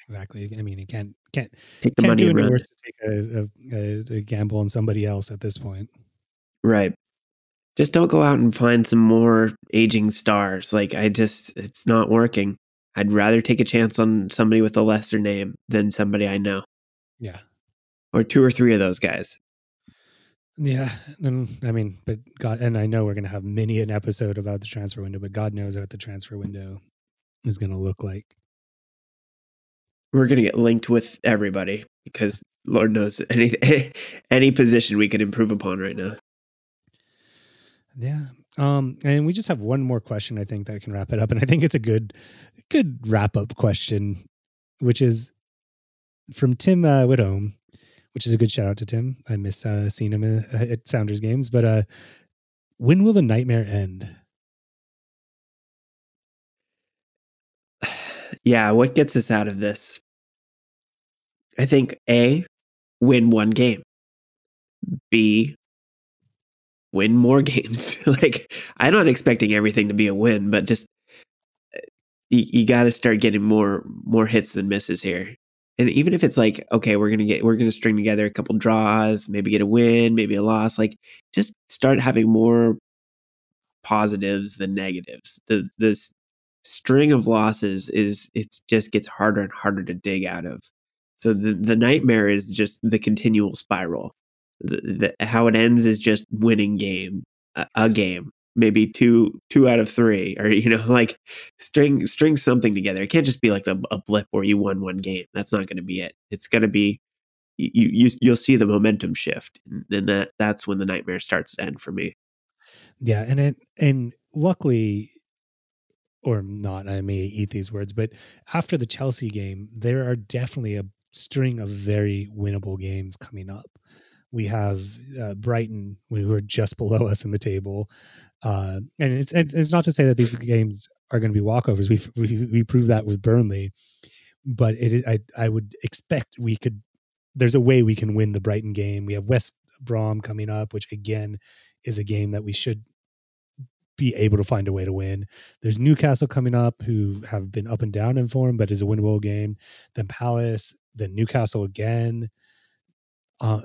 exactly. I mean, you can't can't take the can't money do any worse to take a, a, a gamble on somebody else at this point.
Right. Just don't go out and find some more aging stars. Like I just, it's not working. I'd rather take a chance on somebody with a lesser name than somebody I know.
Yeah.
Or two or three of those guys.
Yeah, and I mean, but God, and I know we're going to have many an episode about the transfer window, but God knows what the transfer window is going to look like.
We're going to get linked with everybody because Lord knows any any position we could improve upon right now.
Yeah, um, and we just have one more question, I think, that can wrap it up. And I think it's a good, good wrap up question, which is from Tim uh, Whitome, which is a good shout out to Tim. I miss uh, seeing him uh, at Sounders games. But uh, when will the nightmare end?
Yeah, what gets us out of this? I think A, win one game. B, win more games. like I'm not expecting everything to be a win, but just uh, you, you got to start getting more more hits than misses here. And even if it's like, okay, we're gonna get we're gonna string together a couple draws, maybe get a win, maybe a loss, like just start having more positives than negatives. The this string of losses is it just gets harder and harder to dig out of. So the the nightmare is just the continual spiral. The, the, how it ends is just winning game a, a game maybe two two out of three or you know like string string something together. It can't just be like a, a blip where you won one game. That's not going to be it. It's going to be you, you you'll see the momentum shift and that that's when the nightmare starts to end for me.
Yeah and it and luckily or not i may eat these words but after the chelsea game there are definitely a string of very winnable games coming up we have uh, Brighton, we were just below us in the table, uh, and it's, it's not to say that these games are going to be walkovers. We we we proved that with Burnley, but it I I would expect we could. There's a way we can win the Brighton game. We have West Brom coming up, which again is a game that we should be able to find a way to win. There's Newcastle coming up, who have been up and down in form, but is a winnable game. Then Palace, then Newcastle again. Uh,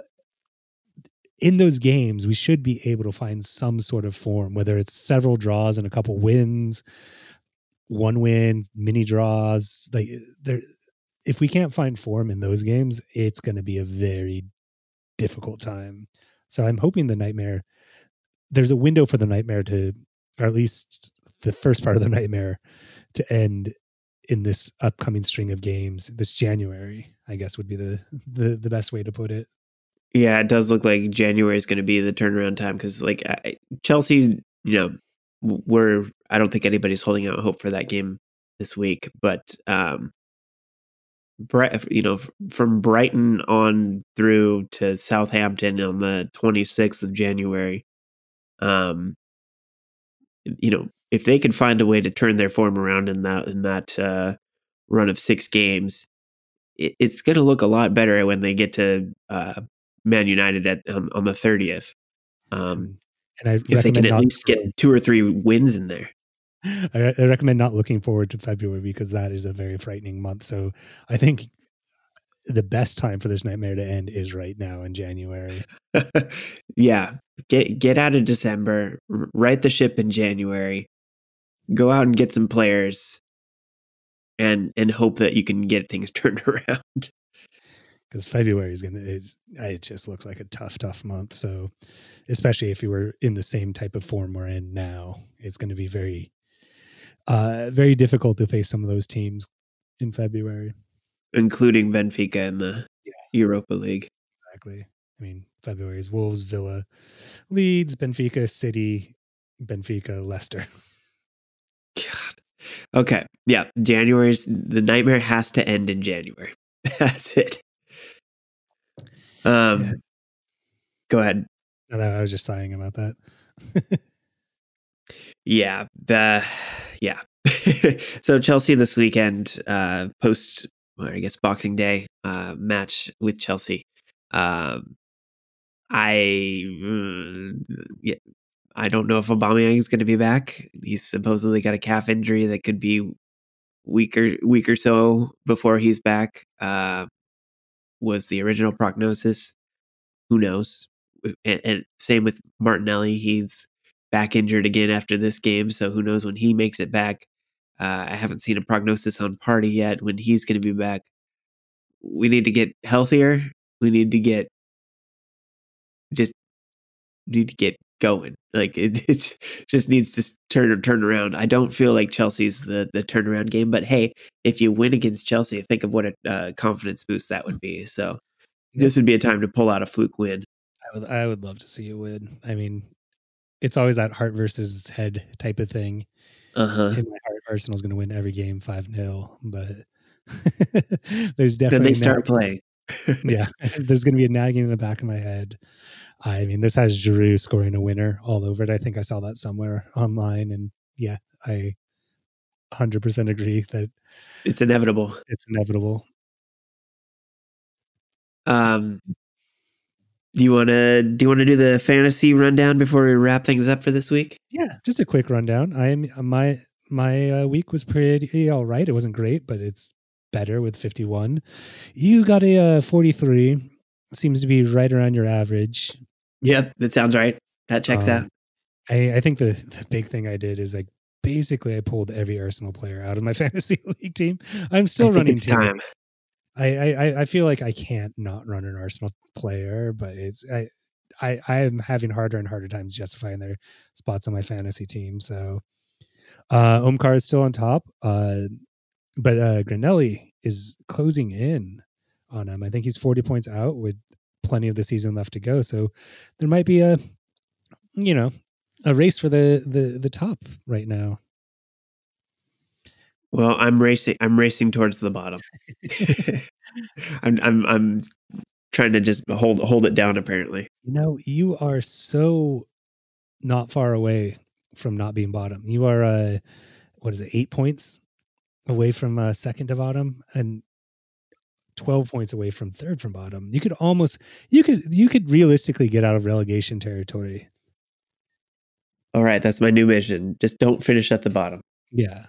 in those games, we should be able to find some sort of form, whether it's several draws and a couple wins, one win, mini draws. Like eh, there, if we can't find form in those games, it's going to be a very difficult time. So I'm hoping the nightmare. There's a window for the nightmare to, or at least the first part of the nightmare, to end in this upcoming string of games this January. I guess would be the the the best way to put it.
Yeah, it does look like January is going to be the turnaround time because, like, I, Chelsea, you know, we're I don't think anybody's holding out hope for that game this week, but um, you know, from Brighton on through to Southampton on the 26th of January, um, you know, if they can find a way to turn their form around in that in that uh, run of six games, it, it's going to look a lot better when they get to uh, Man United at um, on the thirtieth. Um, and I if they can at least get two or three wins in there.
I, I recommend not looking forward to February because that is a very frightening month. So I think the best time for this nightmare to end is right now in January.
yeah, get get out of December, right the ship in January, go out and get some players, and and hope that you can get things turned around
because February is gonna it, it just looks like a tough, tough month. So, especially if you were in the same type of form we're in now, it's going to be very, uh, very difficult to face some of those teams in February,
including Benfica in the yeah. Europa League.
Exactly. I mean, February is Wolves, Villa, Leeds, Benfica, City, Benfica, Leicester.
God. Okay. Yeah. January's the nightmare has to end in January. That's it. Um, yeah. Go ahead.
No, I was just sighing about that.
yeah, the yeah. so Chelsea this weekend, uh, post I guess Boxing Day uh, match with Chelsea. Um, I uh, yeah, I don't know if Aubameyang is going to be back. He's supposedly got a calf injury that could be week or week or so before he's back. Uh, was the original prognosis. Who knows? And, and, same with Martinelli. He's back injured again after this game, so who knows when he makes it back. Uh, I haven't seen a prognosis on Partey yet when he's going to be back. We need to get healthier. We need to get just need to get going. Like it, it just needs to turn turn around. I don't feel like Chelsea's the the turnaround game, but hey, if you win against Chelsea, think of what a uh, confidence boost that would be. So this would be a time to pull out a fluke win.
I would I would love to see a win. I mean, it's always that heart versus head type of thing. Uh-huh. In my heart, Arsenal's going to win every game five 0 but there's definitely
then they start playing.
yeah, there's going to be a nagging in the back of my head. I mean, this has Giroud scoring a winner all over it. I think I saw that somewhere online, and yeah, I 100% agree that
it's inevitable.
It's inevitable.
Um, do you want to do you want to do the fantasy rundown before we wrap things up for this week?
Yeah, just a quick rundown. I am my my uh, week was pretty all right. It wasn't great, but it's better with 51. You got a uh, 43. Seems to be right around your average.
Yep, that sounds right. That checks um, out.
I, I think the, the big thing I did is like basically I pulled every Arsenal player out of my fantasy league team. I'm still running
time.
I, I I feel like I can't not run an Arsenal player, but it's I I I am having harder and harder times justifying their spots on my fantasy team. So uh Omkar is still on top. Uh but uh Granelli is closing in on him. I think he's 40 points out with plenty of the season left to go. So there might be a you know, a race for the the the top right now.
Well, I'm racing. I'm racing towards the bottom. I'm I'm I'm trying to just hold hold it down. Apparently,
you know, you are so not far away from not being bottom. You are uh, what is it? Eight points away from uh, second to bottom, and 12 points away from third from bottom. You could almost you could you could realistically get out of relegation territory
all right, that's my new mission. Just don't finish at the bottom.
Yeah.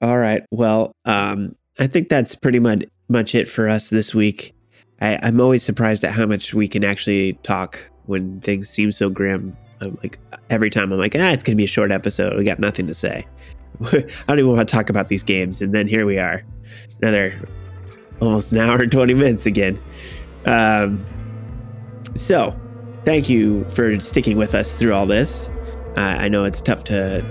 All right. Well, um, I think that's pretty much much it for us this week. I, I'm always surprised at how much we can actually talk when things seem so grim. I'm like every time I'm like, ah, it's gonna be a short episode. We got nothing to say. I don't even want to talk about these games, and then here we are, another almost an hour and twenty minutes again. Um, so thank you for sticking with us through all this. Uh, I know it's tough to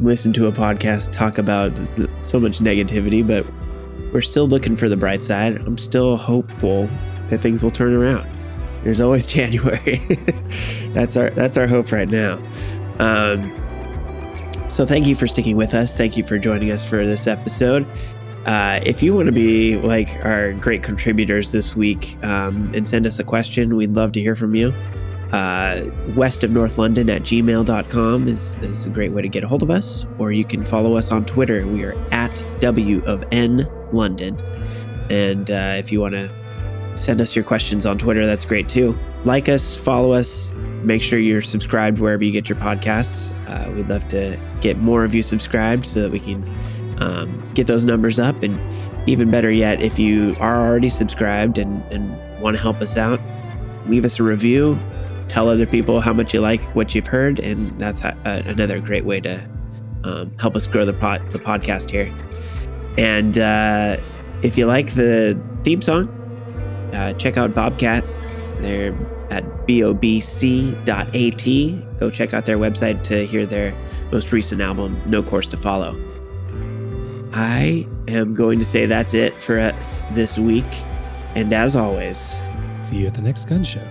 listen to a podcast talk about so much negativity, but we're still looking for the bright side. I'm still hopeful that things will turn around. There's always January. that's our that's our hope right now. Um, so thank you for sticking with us. Thank you for joining us for this episode. Uh, if you want to be like our great contributors this week um, and send us a question, we'd love to hear from you. Uh, west of North London at gmail.com is, is a great way to get a hold of us. Or you can follow us on Twitter. We are at W of N London. And uh, if you want to send us your questions on Twitter, that's great too. Like us, follow us, make sure you're subscribed wherever you get your podcasts. Uh, we'd love to get more of you subscribed so that we can um, get those numbers up. And even better yet, if you are already subscribed and, and want to help us out, leave us a review. Tell other people how much you like what you've heard, and that's a, another great way to um, help us grow the pod, the podcast here. And uh, if you like the theme song, uh, check out Bobcat. They're at bobc.at. Go check out their website to hear their most recent album, No Course to Follow. I am going to say that's it for us this week. And as always,
see you at the next gun show.